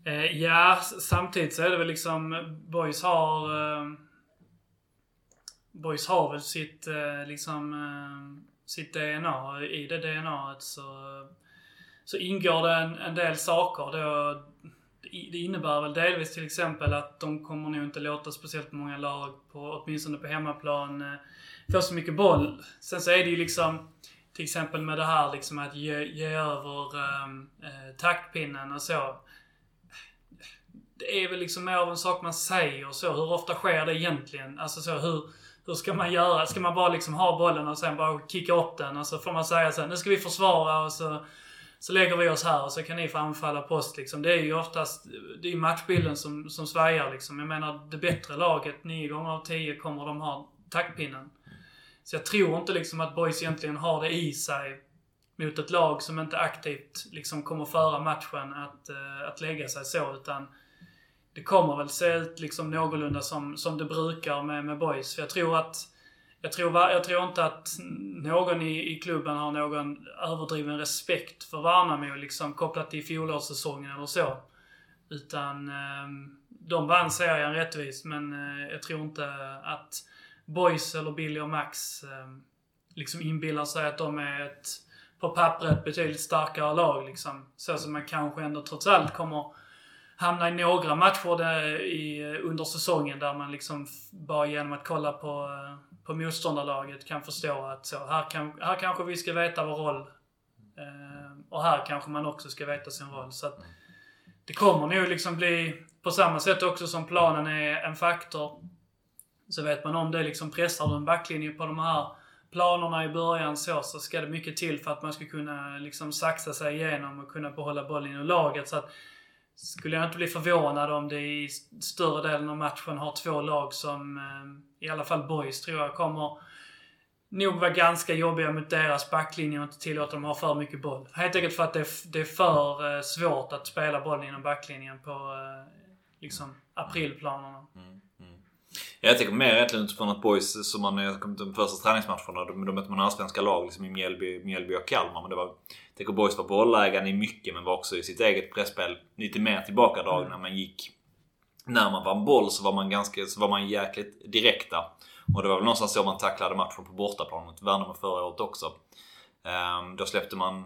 Eh, ja, samtidigt så är det väl liksom Boys har... Eh, Boys har väl sitt eh, liksom eh, sitt DNA. I det DNAt så, så ingår det en, en del saker då det innebär väl delvis till exempel att de kommer nog inte låta speciellt många lag, på, åtminstone på hemmaplan, eh, få så mycket boll. Sen så är det ju liksom, till exempel med det här liksom att ge, ge över um, eh, taktpinnen och så. Det är väl liksom mer av en sak man säger och så. Hur ofta sker det egentligen? Alltså så hur, hur ska man göra? Ska man bara liksom ha bollen och sen bara kicka upp den och så får man säga så nu ska vi försvara och så så lägger vi oss här och så kan ni få anfalla på oss liksom. Det är ju oftast, det är matchbilden som, som svajar liksom. Jag menar det bättre laget, 9 gånger av 10 kommer de ha taktpinnen. Så jag tror inte liksom att boys egentligen har det i sig mot ett lag som inte aktivt liksom kommer föra matchen att, eh, att lägga sig så utan det kommer väl se ut liksom någorlunda som, som det brukar med, med boys. För jag tror att jag tror, jag tror inte att någon i, i klubben har någon överdriven respekt för Värnamo liksom kopplat till fjolårssäsongen eller så. Utan ehm, de vann serien rättvist men eh, jag tror inte att Boys eller Billy och Max ehm, liksom inbillar sig att de är ett på pappret betydligt starkare lag liksom. Så som man kanske ändå trots allt kommer hamna i några matcher där i, under säsongen där man liksom bara genom att kolla på, eh, på motståndarlaget kan förstå att så, här, kan, här kanske vi ska veta vår roll. Eh, och här kanske man också ska veta sin roll. Så att det kommer nog liksom bli, på samma sätt också som planen är en faktor, så vet man om det liksom pressar du en backlinje på de här planerna i början så, så ska det mycket till för att man ska kunna liksom saxa sig igenom och kunna behålla bollen i laget. Så att skulle jag inte bli förvånad om det i större delen av matchen har två lag som, eh, i alla fall boys tror jag, kommer nog vara ganska jobbiga mot deras backlinje och inte tillåta dem ha för mycket boll. Helt enkelt för att det är, det är för eh, svårt att spela bollen inom backlinjen på eh, liksom aprilplanerna. Mm. Jag tänker mer egentligen utifrån att boys, som man kom till de första träningsmatcherna, då, då mötte man allsvenska lag liksom i Mjällby, Mjällby och Kalmar. Men det var Tänker Boys var bollägaren i mycket men var också i sitt eget presspel lite mer tillbakadragna. Mm. Man gick... När man vann boll så var man ganska så var man jäkligt direkta. Och det var väl någonstans så man tacklade matchen på bortaplan mot Värnamo förra året också. Um, då släppte man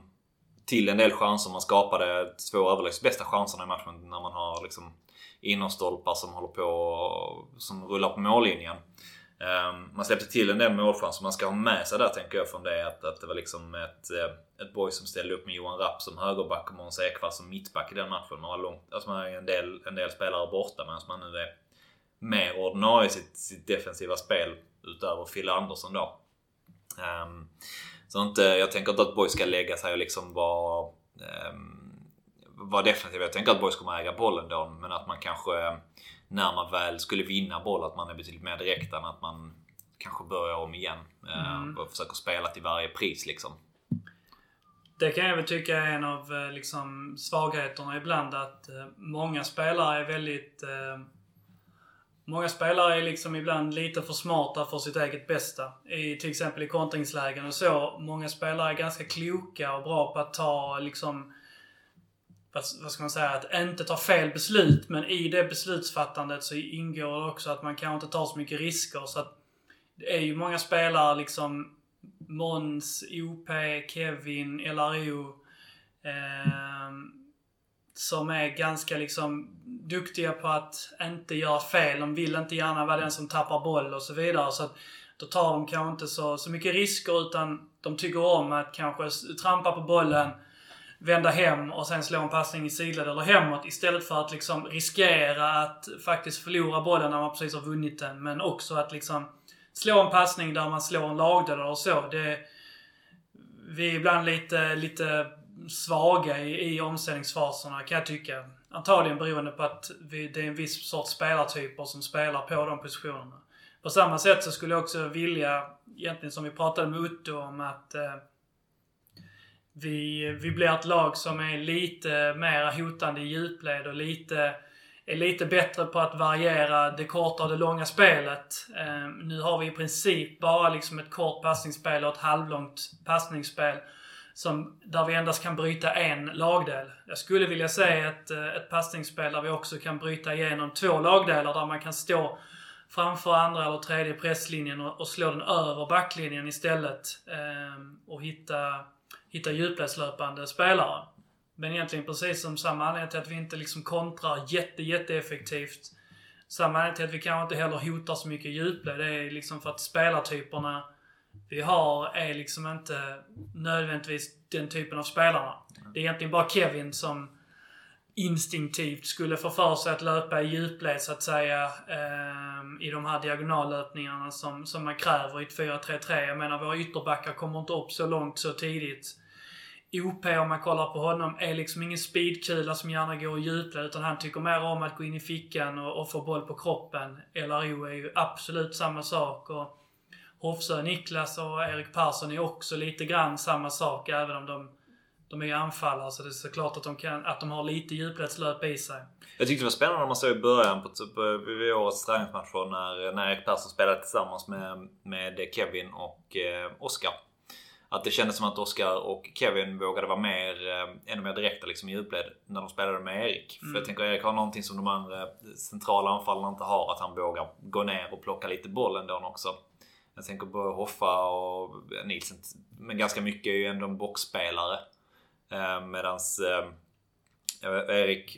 till en del chanser. Man skapade två överlägset bästa chanserna i matchen när man har liksom innerstolpar som håller på som rullar på mållinjen. Ehm, man släppte till en del målchanser. Man ska ha med sig där tänker jag från det att, att det var liksom ett, eh, ett boy som ställde upp med Johan Rapp som högerback och Måns Ekvall som mittback i den matchen. Man var långt, alltså man har en del, en del spelare borta medan man nu är mer ordinarie i sitt, sitt defensiva spel utöver Fille Andersson då. Um, så inte, jag tänker inte att boy ska lägga sig och liksom vara, um, vara defensiva. Jag tänker att Boys kommer äga bollen då, men att man kanske när man väl skulle vinna boll att man är betydligt mer direkt än att man kanske börjar om igen. Eh, mm. Och försöker spela till varje pris liksom. Det kan jag väl tycka är en av eh, liksom, svagheterna ibland. Att eh, många spelare är väldigt... Eh, många spelare är liksom ibland lite för smarta för sitt eget bästa. I, till exempel i kontringslägen och så. Många spelare är ganska kloka och bra på att ta liksom vad, ska man säga, att inte ta fel beslut. Men i det beslutsfattandet så ingår det också att man kanske inte tar så mycket risker. Så att det är ju många spelare liksom Måns, OP, Kevin, LRO. Eh, som är ganska liksom duktiga på att inte göra fel. De vill inte gärna vara den som tappar boll och så vidare. Så att då tar de kanske inte så, så mycket risker utan de tycker om att kanske trampa på bollen vända hem och sen slå en passning i sidled eller hemåt istället för att liksom riskera att faktiskt förlora bollen när man precis har vunnit den. Men också att liksom slå en passning där man slår en lagdel eller så. Det, vi är ibland lite, lite svaga i, i omställningsfaserna kan jag tycka. Antagligen beroende på att vi, det är en viss sorts spelartyper som spelar på de positionerna. På samma sätt så skulle jag också vilja, egentligen som vi pratade med Otto om, att eh, vi, vi blir ett lag som är lite mer hotande i djupled och lite, är lite bättre på att variera det korta och det långa spelet. Eh, nu har vi i princip bara liksom ett kort passningsspel och ett halvlångt passningsspel. Som, där vi endast kan bryta en lagdel. Jag skulle vilja se ett, eh, ett passningsspel där vi också kan bryta igenom två lagdelar där man kan stå framför andra eller tredje presslinjen och, och slå den över backlinjen istället. Eh, och hitta hitta djupledslöpande spelare. Men egentligen precis som samma anledning till att vi inte liksom kontrar jätte, effektivt. Samma anledning till att vi kanske inte heller hotar så mycket djupled. Det är liksom för att spelartyperna vi har är liksom inte nödvändigtvis den typen av spelarna. Det är egentligen bara Kevin som instinktivt skulle få för sig att löpa i djupled så att säga eh, i de här diagonallöpningarna som, som man kräver i ett 4-3-3. Jag menar våra ytterbackar kommer inte upp så långt så tidigt. OP om man kollar på honom är liksom ingen speedkula som gärna går i djupled utan han tycker mer om att gå in i fickan och, och få boll på kroppen. LRO är ju absolut samma sak. Och Hofsö, Niklas och Erik Persson är också lite grann samma sak även om de de är ju anfallare så det är såklart att de, kan, att de har lite djupledslöp i sig. Jag tyckte det var spännande när man såg i början på, typ, eh, vid årets träningsmatcher när, när Erik Persson spelade tillsammans med, med Kevin och eh, Oskar. Att det kändes som att Oskar och Kevin vågade vara mer, eh, ännu mer direkta liksom, i djupled när de spelade med Erik. Mm. För jag tänker Erik har någonting som de andra centrala anfallarna inte har. Att han vågar gå ner och plocka lite boll ändå också. Jag tänker på Hoffa och Nilsen. Men ganska mycket är ju ändå en boxspelare. Eh, medans eh, Erik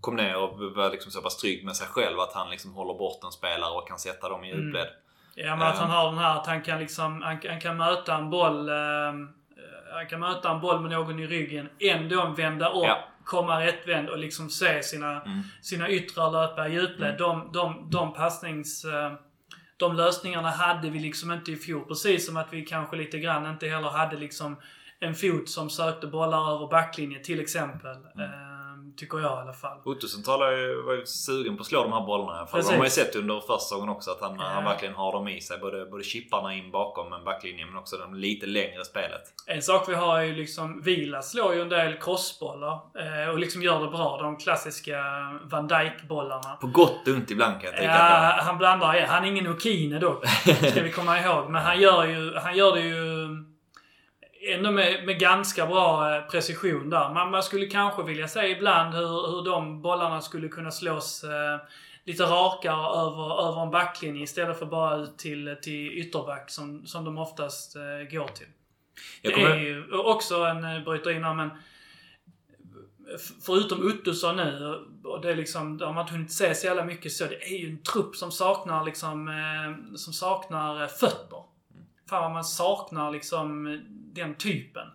kom ner och var liksom så pass trygg med sig själv att han liksom håller bort en spelare och kan sätta dem i mm. djupled. Mm. Ja men att han har den här att han kan liksom, han, han kan möta en boll eh, han kan möta en boll med någon i ryggen, ändå vända upp, ja. komma rättvänd och liksom se sina, mm. sina yttre löpa i djupled. Mm. De, de, de passnings... Eh, de lösningarna hade vi liksom inte i fjol. Precis som att vi kanske lite grann inte heller hade liksom en fot som sökte bollar över backlinjen till exempel. Mm. Tycker jag i alla fall. Ottosson var ju sugen på att slå de här bollarna. För de har ju sett under första säsongen också att han, ja. han verkligen har dem i sig. Både, både chipparna in bakom en backlinje men också det lite längre spelet. En sak vi har är ju liksom Vila slår ju en del crossbollar eh, och liksom gör det bra. De klassiska Van Dijk-bollarna. På gott och ont ibland kan jag tycka. Ja, han blandar. Han är ingen Okine dock. Ska vi komma ihåg. Men han gör, ju, han gör det ju ändå med, med ganska bra eh, precision där. Man, man skulle kanske vilja se ibland hur, hur de bollarna skulle kunna slås eh, lite rakare över, över en backlinje istället för bara ut till, till ytterback som, som de oftast eh, går till. Det är ju också en, eh, bryter in här men Förutom Ottosson nu, och det är liksom, det har man inte hunnit se så jävla mycket så. Det är ju en trupp som saknar liksom, eh, som saknar fötter. Fan vad man saknar liksom den typen.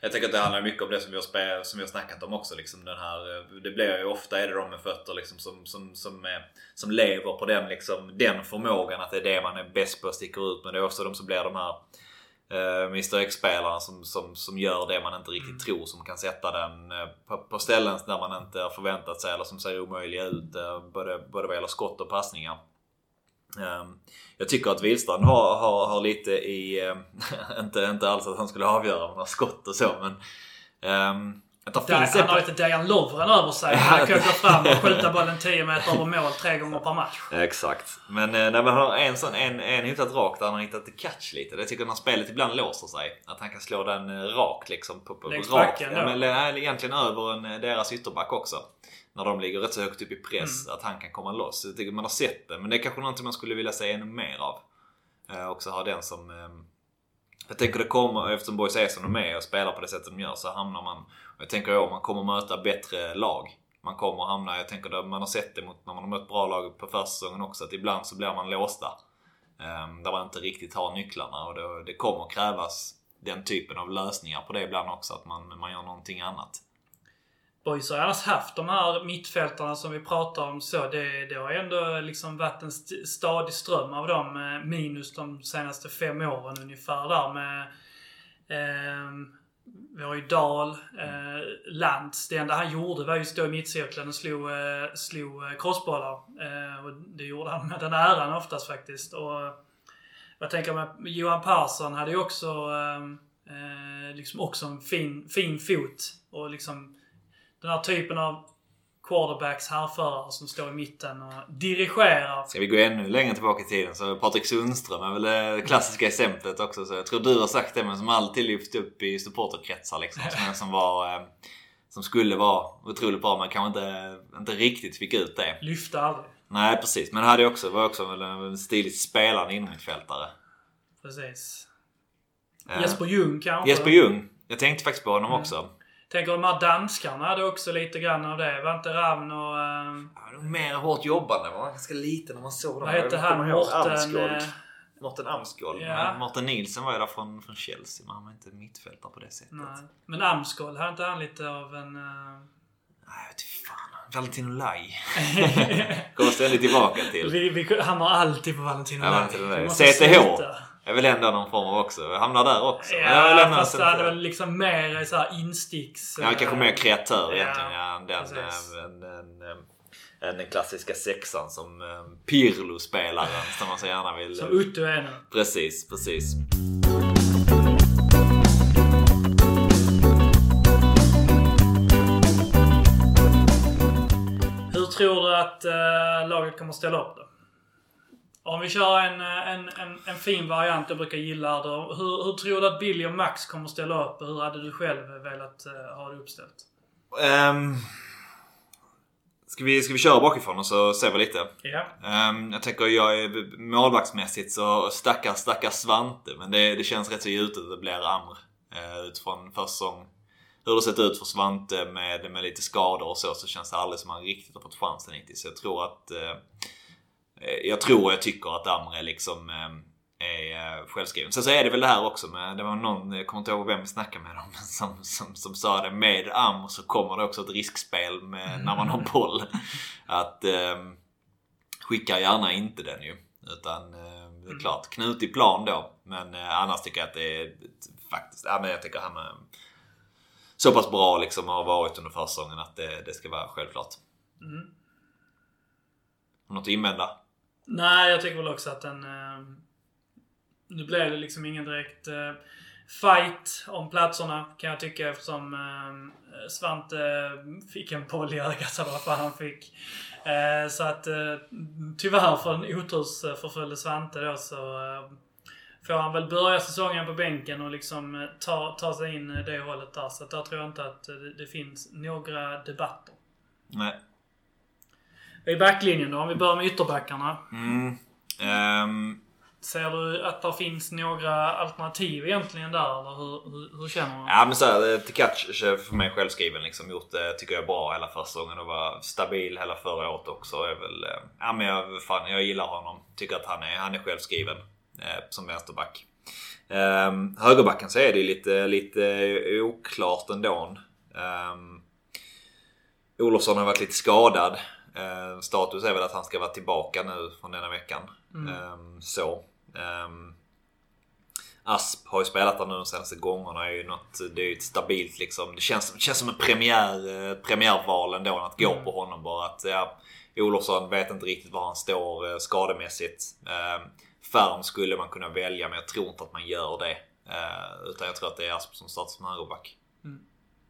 Jag tänker att det handlar mycket om det som vi har, som vi har snackat om också. Liksom den här, det blir ju ofta är det de med fötter liksom som, som, som, är, som lever på den, liksom, den förmågan att det är det man är bäst på att sticka ut med. Det är också de som blir de här uh, Mr X-spelarna som, som, som gör det man inte riktigt mm. tror. Som kan sätta den uh, på, på, ställen där man inte har förväntat sig eller som ser omöjliga ut. Uh, både, både vad gäller skott och passningar. Um, jag tycker att Wihlstrand har, har, har lite i, uh, inte, inte alls att han skulle avgöra några skott och så men um, att det finns han har lite Dejan Lovren över sig. Han kan gå fram och skjuta bollen 10 meter över mål tre gånger per match. Exakt. Men eh, när man har en sån, en, en hittat rakt där han har hittat catch lite. Det tycker jag när spelet ibland låser sig. Att han kan slå den eh, rakt liksom. På, på, Längs backen ja, men, Egentligen över en, eh, deras ytterback också när de ligger rätt så högt upp i press, mm. att han kan komma loss. Jag tycker man har sett det, men det är kanske någonting man skulle vilja se ännu mer av. Eh, också ha den som... Eh, jag tänker det kommer, eftersom Boys är som de är och spelar på det sättet de gör, så hamnar man... Jag tänker att man kommer möta bättre lag. Man kommer hamna, jag tänker att man har sett det mot, när man har mött bra lag på försäsongen också, att ibland så blir man låsta. Eh, där man inte riktigt har nycklarna och det, det kommer krävas den typen av lösningar på det ibland också, att man, man gör någonting annat. Boys har annars haft de här mittfältarna som vi pratar om så. Det, det har ändå liksom varit en stadig ström av dem. Eh, minus de senaste fem åren ungefär där med... Eh, vi har ju Dahl, eh, Lantz. Det enda han gjorde var ju att stå i mittcirkeln och slog, eh, slog eh, crossbollar. Eh, och det gjorde han med den äran oftast faktiskt. Och jag tänker med Johan Persson hade ju också, ehm, eh, liksom också en fin, fin fot. Och liksom den här typen av quarterbacks härförare som står i mitten och dirigerar. Ska vi gå ännu längre tillbaka i tiden så Patrik Sundström är väl det klassiska exemplet också. Så jag tror du har sagt det men som alltid lyft upp i supporterkretsar liksom. Som, som var... Eh, som skulle vara otroligt bra men kanske inte, inte riktigt fick ut det. Lyfte aldrig. Nej precis. Men hade också, var också en stiligt spelande innermittfältare. Precis. Uh, Jesper Ljung kanske? Jesper Ljung. Jag tänkte faktiskt på honom mm. också. Tänker de här danskarna hade också lite grann av det. Var inte Ravn och... Uh, ja, de mer hårt jobbande. Man var ganska liten när man såg dem. Vad hette han? Mårten... Uh, Mårten Amsgold. Ja. Mårten Nilsen var ju där från, från Chelsea, men han var inte mittfältare på det sättet. Nej. Men Amsgold, hade inte han lite av en... Uh... Nej, jag vet fan. Valentino Lai. Kommer ständigt tillbaka till. Vi, vi hamnar alltid på Valentino Lai. Ja, CTH är väl ändå någon form av också. Jag hamnar där också. Ja, jag fast det är väl liksom mer så här insticks... Ja, kanske mer kreatör egentligen. Ja, den, den, den, den, den klassiska sexan som Pirlo-spelaren som man så gärna vill... Som Utto är nu. Precis, precis. Hur tror du att äh, laget kommer ställa upp då? Om vi kör en, en, en, en fin variant jag brukar gilla. Då. Hur, hur tror du att Billy och Max kommer ställa upp? Hur hade du själv velat uh, ha det uppställt? Um, ska, vi, ska vi köra bakifrån och så ser vi lite? Ja. Um, jag tänker jag är målvaktsmässigt så stackars stackars Svante. Men det, det känns rätt så givet att det blir Amr. Uh, utifrån försäsong. Hur det sett ut för Svante med, med lite skador och så, så känns det aldrig som att han riktigt har fått chansen hittills. Så jag tror att uh, Eh, jag tror och jag tycker att Amre liksom ehm, är eh, självskriven. Sen så är det väl det här också med, det var någon, jag kommer inte ihåg vem vi snackade med dem, som, som, som sa det. Med Amr så kommer det också ett riskspel med, när man har boll. Att eh, skicka gärna inte den ju. Utan eh, det är mm. klart, knutig plan då. Men eh, annars tycker jag att det är faktiskt, ja men jag tycker han är så pass bra liksom har varit under försäsongen att det, det ska vara självklart. Mm. Något att invända? Nej, jag tycker väl också att den... Eh, nu blev det liksom ingen direkt eh, fight om platserna kan jag tycka eftersom eh, Svante ehm, fick en boll i ögat eller vad han fick. Eh, så att eh, tyvärr för en otursförföljde Svante då så eh, får han väl börja säsongen på bänken och liksom eh, ta, ta sig in det hållet där. Så att där tror jag inte att eh, det, det finns några debatter. Nej. I backlinjen då? Om vi börjar med ytterbackarna. Mm. Um, Ser du att det finns några alternativ egentligen där? Eller hur, hur, hur känner du? Ja men såhär, Tikac för mig självskriven liksom. Gjort det, tycker jag, bra hela första säsongen och var stabil hela förra året också. Är väl, eh, ja men jag, fan, jag gillar honom. Tycker att han är, han är självskriven eh, som vänsterback. Eh, högerbacken så är det lite, lite oklart ändå. Eh, Olofsson har varit lite skadad. Eh, status är väl att han ska vara tillbaka nu från denna veckan. Mm. Eh, så. Um, Asp har ju spelat där nu de senaste gångerna. Är ju något, det är ju ett stabilt liksom. Det känns, det känns som en premiär, eh, premiärval ändå att gå mm. på honom bara. Att, ja, Olofsson vet inte riktigt var han står eh, skademässigt. Eh, Färm skulle man kunna välja men jag tror inte att man gör det. Eh, utan jag tror att det är Asp som startar som högerback. Mm.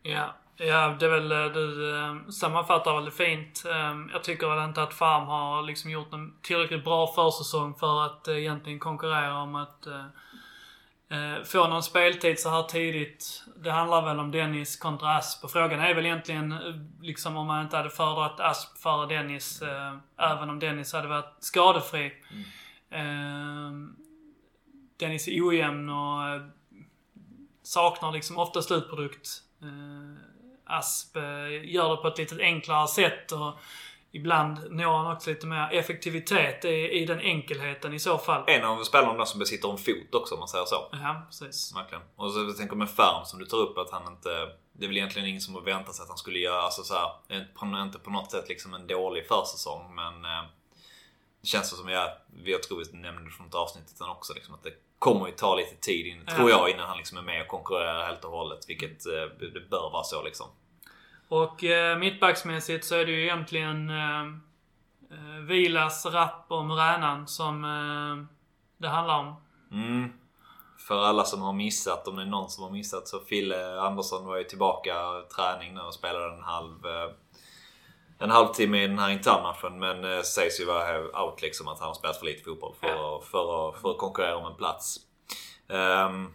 Ja, Ja, det är väl, eh, du eh, sammanfattar väldigt fint. Ehm, jag tycker väl inte att Farm har liksom gjort en tillräckligt bra försäsong för att eh, egentligen konkurrera om att få någon speltid så här tidigt. Det handlar väl om Dennis kontra Asp. Och frågan är väl egentligen liksom om man inte hade föredragit Asp före Dennis. Även om Dennis hade varit skadefri. Mm. Dennis är ojämn och saknar liksom ofta slutprodukt. Asp eh, gör det på ett lite enklare sätt och ibland når han också lite mer effektivitet i, i den enkelheten i så fall. En av spelarna som besitter en fot också om man säger så. Ja, precis. Verkligen. Och så jag tänker med Färm som du tar upp att han inte... Det är väl egentligen ingen som har väntat sig att han skulle göra, alltså så här, inte på något sätt liksom en dålig försäsong men... Eh, det känns som jag, jag tror vi nämnde det från ett avsnitt utan också liksom att det kommer ju ta lite tid in, ja. tror jag innan han liksom är med och konkurrerar helt och hållet. Vilket eh, det bör vara så liksom. Och eh, mittbacksmässigt så är det ju egentligen eh, eh, Vilas, Rapp och Muränan som eh, det handlar om. Mm. För alla som har missat, om det är någon som har missat, så Fille Andersson var ju tillbaka träning nu och spelade en halv eh, en halvtimme i den här internmatchen men eh, sägs ju vara out liksom att han har spelat för lite fotboll för, ja. för, för, för, att konkurrera om en plats. Um,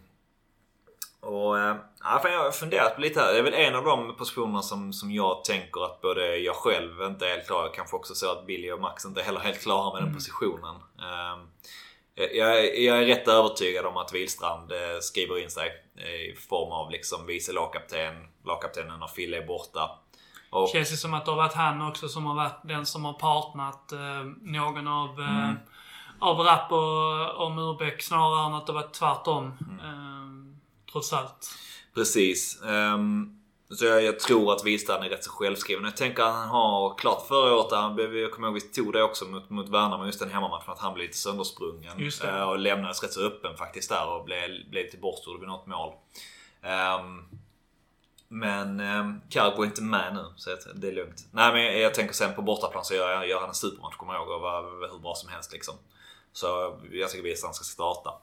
och äh, jag har funderat på lite här. Det är väl en av de positionerna som, som jag tänker att både jag själv inte är helt klar Kanske också så att Billy och Max inte heller är helt klara med mm. den positionen. Um, jag, jag, är rätt övertygad om att Wilstrand eh, skriver in sig i form av liksom vice lagkapten. Lagkaptenen när Fille är borta. Och, Känns det som att det har varit han också som har varit den som har partnat eh, någon av, eh, mm. av Rapp och, och Murbeck snarare än att det varit tvärtom. Mm. Trots allt. Precis. Um, så jag, jag, tror att Wistrand är rätt så självskriven. Jag tänker att han har klart förra året, han, jag kommer ihåg vi tog det också mot, mot Värnamo, just den hemmamatchen, att han blev lite söndersprungen. Uh, och lämnades rätt så öppen faktiskt där och blev, blev lite bortgjord vid något mål. Um, men eh, Cargo är inte med nu, så det är lugnt. Nej men jag, jag tänker sen på bortaplan så gör, gör han en supermatch, kommer jag ihåg, och var hur bra som helst liksom. Så jag tycker visst han ska starta.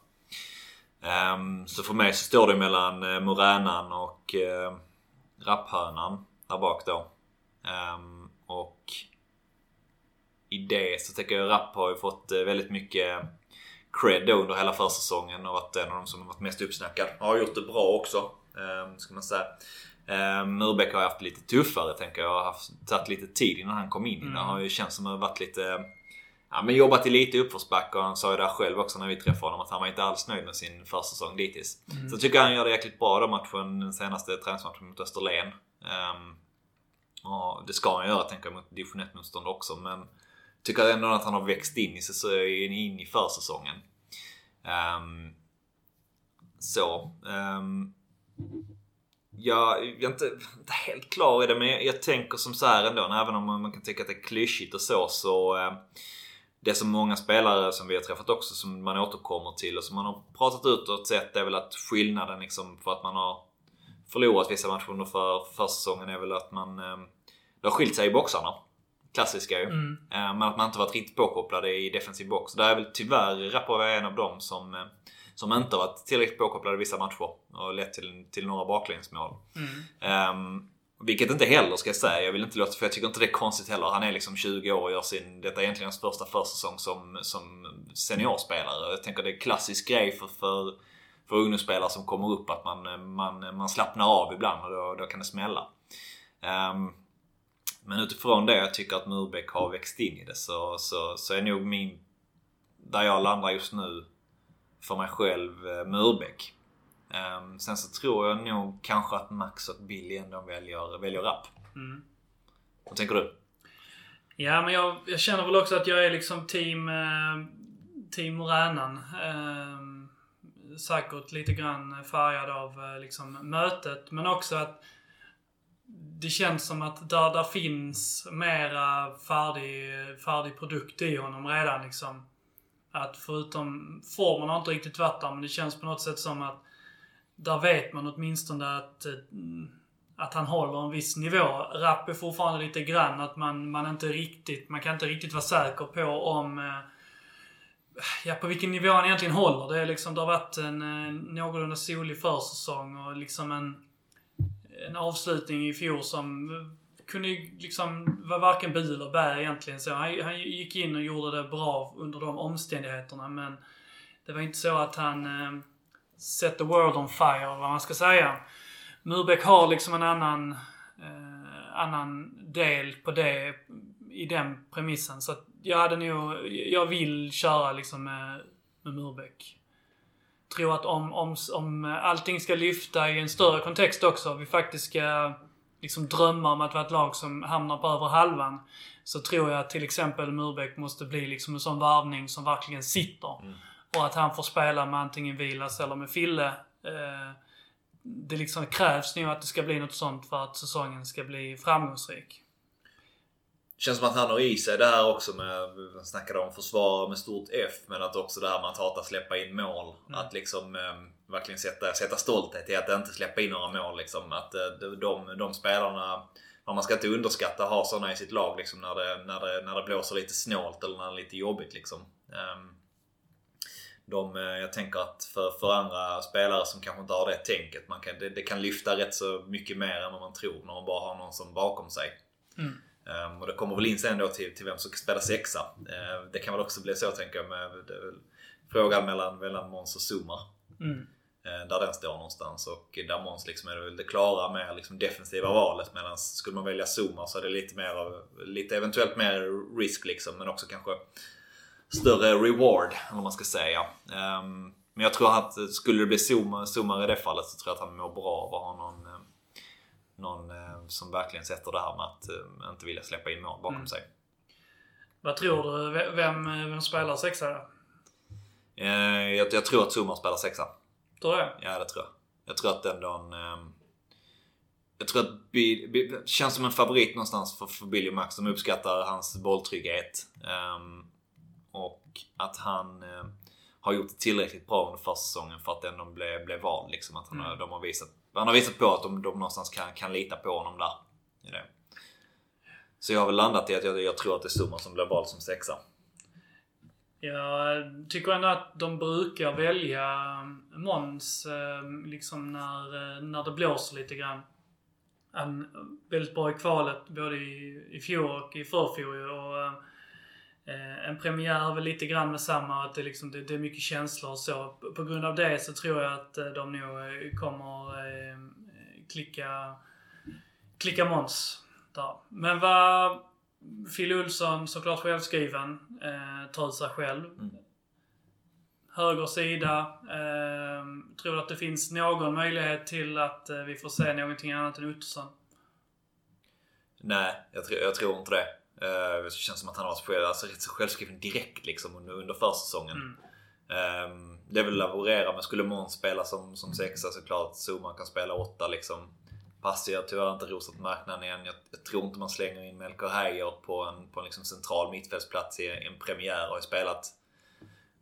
Um, så för mig så står det mellan uh, Moränan och uh, Rapphönan där bak då. Um, och i det så tycker jag Rapp har ju fått uh, väldigt mycket cred under hela försäsongen och varit en av de som har varit mest uppsnackad. Har gjort det bra också, um, ska man säga. Eh, Murbeck har haft lite tuffare tänker jag. Har haft, tagit lite tid innan han kom in. Mm. Det har ju känts som att det varit lite... Ja men jobbat i lite uppförsbacke och han sa ju där själv också när vi träffade honom att han var inte alls nöjd med sin försäsong dittills. Mm. Så jag tycker han gör det jäkligt bra då matchen, den senaste träningsmatchen mot Österlen. Um, och det ska han göra tänker jag mot division 1 motstånd också men tycker ändå att han har växt in i, in i försäsongen. Um, så. Um, jag, jag är inte, inte, helt klar i det men jag, jag, tänker som så här ändå, även om man, man kan tycka att det är klyschigt och så så eh, det som många spelare som vi har träffat också som man återkommer till och som man har pratat utåt sett är väl att skillnaden liksom för att man har förlorat vissa matcher under för, försäsongen är väl att man eh, det har skilt sig i boxarna. Klassiska ju. Mm. Eh, men att man inte varit riktigt påkopplade i defensiv box. Där är väl tyvärr Rapov en av dem som eh, som inte har varit tillräckligt påkopplade vissa matcher och lett till, till några baklängsmål. Mm. Um, vilket inte heller ska jag säga. Jag vill inte låta, för jag tycker inte det är konstigt heller. Han är liksom 20 år och gör sin, detta är egentligen hans första försäsong som, som seniorspelare. Jag tänker det är en klassisk grej för, för, för ungdomsspelare som kommer upp att man, man, man slappnar av ibland och då, då kan det smälla. Um, men utifrån det jag tycker att Murbeck har växt in i det så, så, så är nog min... Där jag landar just nu för mig själv eh, Murbeck. Um, sen så tror jag nog kanske att Max och Billy ändå väljer, väljer Rapp. Mm. Vad tänker du? Ja, men jag, jag känner väl också att jag är liksom team, eh, team Ränan. Eh, säkert lite grann färgad av eh, liksom mötet, men också att det känns som att där, där finns mera färdig, färdig produkt i honom redan liksom. Att förutom formen har inte riktigt varit där, men det känns på något sätt som att där vet man åtminstone att, eh, att han håller en viss nivå. Rapp är fortfarande lite grann att man, man inte riktigt, man kan inte riktigt vara säker på om eh, Ja, på vilken nivå han egentligen håller. Det, är liksom, det har varit en, eh, någorlunda solig försäsong och liksom en, en avslutning i fjol som kunde liksom vara varken bu eller bä egentligen. Så han, han gick in och gjorde det bra under de omständigheterna men det var inte så att han eh, set the world on fire, eller vad man ska säga. Murbeck har liksom en annan, eh, annan del på det, i den premissen. Så att jag hade nog, jag vill köra liksom med, med Murbeck. Tror att om, om, om allting ska lyfta i en större kontext också, vi faktiskt ska liksom drömma om att vara ett lag som hamnar på över halvan. Så tror jag att till exempel Murbeck måste bli liksom en sån varvning som verkligen sitter. Mm. Och att han får spela med antingen Vilas eller med Fille. Eh, det liksom krävs nu att det ska bli något sånt för att säsongen ska bli framgångsrik. Känns som att han har i sig det här också med, man snackade om försvar med stort F, men att också det här med att hata släppa in mål. Mm. Att liksom eh, verkligen sätta, sätta stolthet i att inte släppa in några mål. Liksom. Att eh, de, de spelarna, man ska inte underskatta att ha sådana i sitt lag liksom, när, det, när, det, när det blåser lite snålt eller när det är lite jobbigt. Liksom. Eh, de, eh, jag tänker att för, för andra spelare som kanske inte har det tänket, man kan, det, det kan lyfta rätt så mycket mer än vad man tror när man bara har någon som bakom sig. Mm. Um, och det kommer väl in sen då till, till vem som ska spela sexa. Uh, det kan väl också bli så tänker jag med frågan mellan, mellan Måns och Zuma. Mm. Uh, där den står någonstans och där Måns liksom är det, det klara mer liksom defensiva valet. Medan skulle man välja Zuma så är det lite mer av, lite eventuellt mer risk liksom men också kanske större reward, eller vad man ska säga. Um, men jag tror att skulle det bli Zuma i det fallet så tror jag att han mår bra av att ha någon, eh, någon eh, som verkligen sätter det här med att uh, inte vilja släppa in mål bakom mm. sig. Vad tror du? Vem, vem spelar sexa då? Uh, jag, jag, tror att Zuma spelar sexa. Tror du det? Ja, det tror jag. Jag tror att den dagen... Um, jag tror att det känns som en favorit någonstans för, för Billy Max. De uppskattar hans bolltrygghet. Um, och att han eh, har gjort det tillräckligt bra under försäsongen för att ändå bli, bli vald. Liksom. Att han, mm. de har visat, han har visat på att de, de någonstans kan, kan lita på honom där. I det. Så jag har väl landat i att jag, jag tror att det är Summan som blir vald som sexa. Jag tycker ändå att de brukar välja Måns eh, liksom när, eh, när det blåser lite grann. Han väldigt bra i kvalet både i, i fjol och i förfjol. Och, Eh, en premiär är väl lite grann med samma, att det, liksom, det, det, är mycket känslor och så. På grund av det så tror jag att eh, de nog eh, kommer eh, klicka, klicka Måns där. Men vad Phil Olsson, såklart självskriven, eh, tar ut sig själv. Mm. Höger sida. Eh, tror att det finns någon möjlighet till att eh, vi får se någonting annat än Ottosson? Nej, jag tror, jag tror inte det. Uh, det känns som att han har varit alltså, rätt så självskriven direkt liksom under, under försäsongen. Mm. Um, det är väl laborera men skulle Måns spela som, som sexa såklart. Zuma kan spela åtta liksom. Passi har tyvärr inte rosat marknaden igen. Jag, jag, tror inte man slänger in Melker Heier på en, på en liksom central mittfältsplats i en premiär och har spelat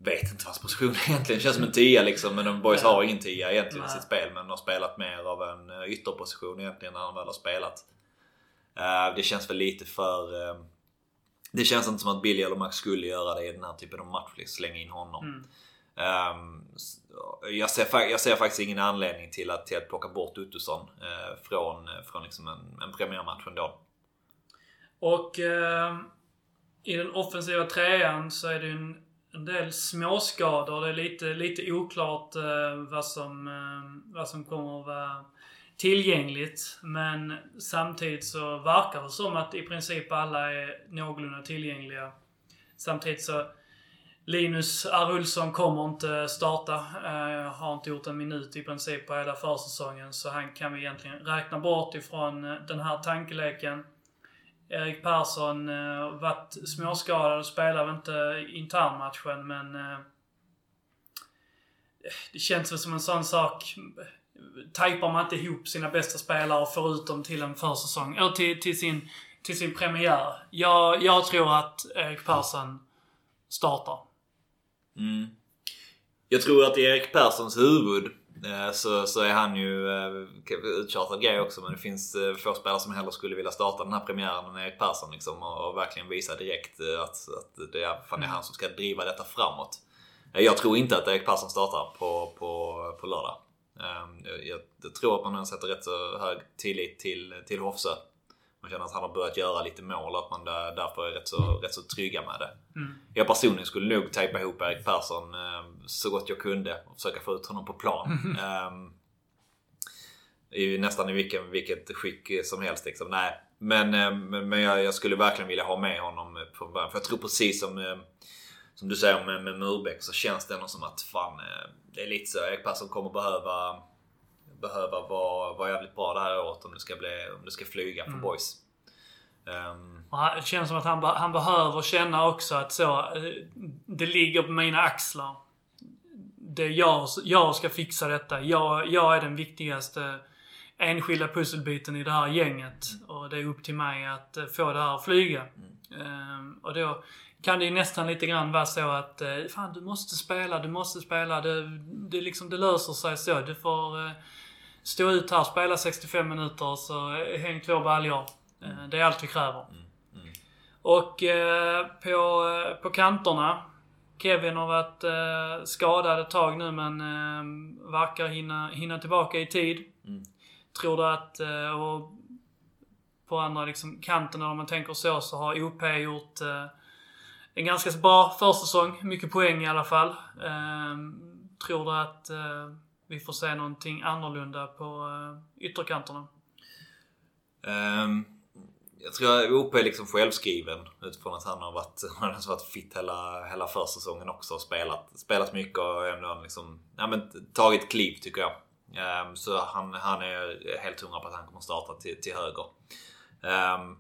Vet inte hans position egentligen känns som en tia liksom. Men boys har ingen tia egentligen i sitt spel. Men har spelat mer av en eh, ytterposition egentligen när han väl har spelat. Uh, det känns väl lite för... Uh, det känns inte som att Billy eller Max skulle göra det i den här typen av match. Liksom, slänga in honom. Mm. Um, jag, ser, jag ser faktiskt ingen anledning till att, till att plocka bort Ottosson uh, från, från liksom en, en premiärmatch ändå. Och uh, i den offensiva trean så är det en, en del småskador. Det är lite, lite oklart uh, vad, som, vad som kommer att vara tillgängligt. Men samtidigt så verkar det som att i princip alla är någorlunda tillgängliga. Samtidigt så Linus R. Olsson kommer inte starta. Eh, har inte gjort en minut i princip på hela försäsongen. Så han kan vi egentligen räkna bort ifrån eh, den här tankeleken. Erik Persson eh, varit småskadad och spelar väl inte internmatchen men... Eh, det känns väl som en sån sak. Tajpar man inte ihop sina bästa spelare och får ut dem till en försäsong, eller till, till, sin, till sin premiär. Jag, jag tror att Erik Persson startar. Mm. Jag tror att i Erik Perssons huvud eh, så, så är han ju eh, uttjatad grej också men det finns eh, få spelare som hellre skulle vilja starta den här premiären än Erik Persson liksom, och, och verkligen visa direkt att, att det är, fan, det är han som ska driva detta framåt. Jag tror inte att Erik Persson startar på, på, på lördag. Ehm, jag, jag tror att man sätter rätt så hög tillit till, till Hofsö. Man känner att han har börjat göra lite mål och att man där, därför är rätt så, rätt så trygga med det. Mm. Jag personligen skulle nog tejpa ihop Erik Persson eh, så gott jag kunde och försöka få ut honom på plan. Mm. Eh, i, nästan i vilken, vilket skick som helst. Liksom. Nej. Men, eh, men jag, jag, skulle verkligen vilja ha med honom från början. För jag tror precis som, som du säger med, med Murbeck så känns det ändå som att fan, eh, det är lite så. Erik Persson kommer behöva behöva vara, vara jävligt bra det här året om det ska, bli, om det ska flyga för mm. boys. Um, det känns som att han, han behöver känna också att så, eh, det ligger på mina axlar. Det är jag, jag ska fixa detta. Jag, jag är den viktigaste enskilda pusselbiten i det här gänget. Och det är upp till mig att eh, få det här att flyga. Mm. Um, och då kan det ju nästan lite grann vara så att eh, fan du måste spela, du måste spela. Det, det, liksom, det löser sig så. Du får stå ut här, spela 65 minuter så häng två baljor. Mm. Det är allt vi kräver. Mm. Mm. Och eh, på, på kanterna. Kevin har varit eh, skadad ett tag nu men eh, verkar hinna, hinna tillbaka i tid. Mm. Tror du att, eh, och på andra liksom, kanten om man tänker så, så har OP gjort eh, en ganska bra försäsong. Mycket poäng i alla fall. Eh, tror du att eh, vi får se någonting annorlunda på eh, ytterkanterna? Um, jag tror att OP är liksom självskriven utifrån att han har varit, han har alltså varit fit hela, hela försäsongen också och spelat, spelat mycket och ändå liksom, ja, men, tagit kliv tycker jag. Um, så han, han är helt hundra på att han kommer starta till, till höger. Um,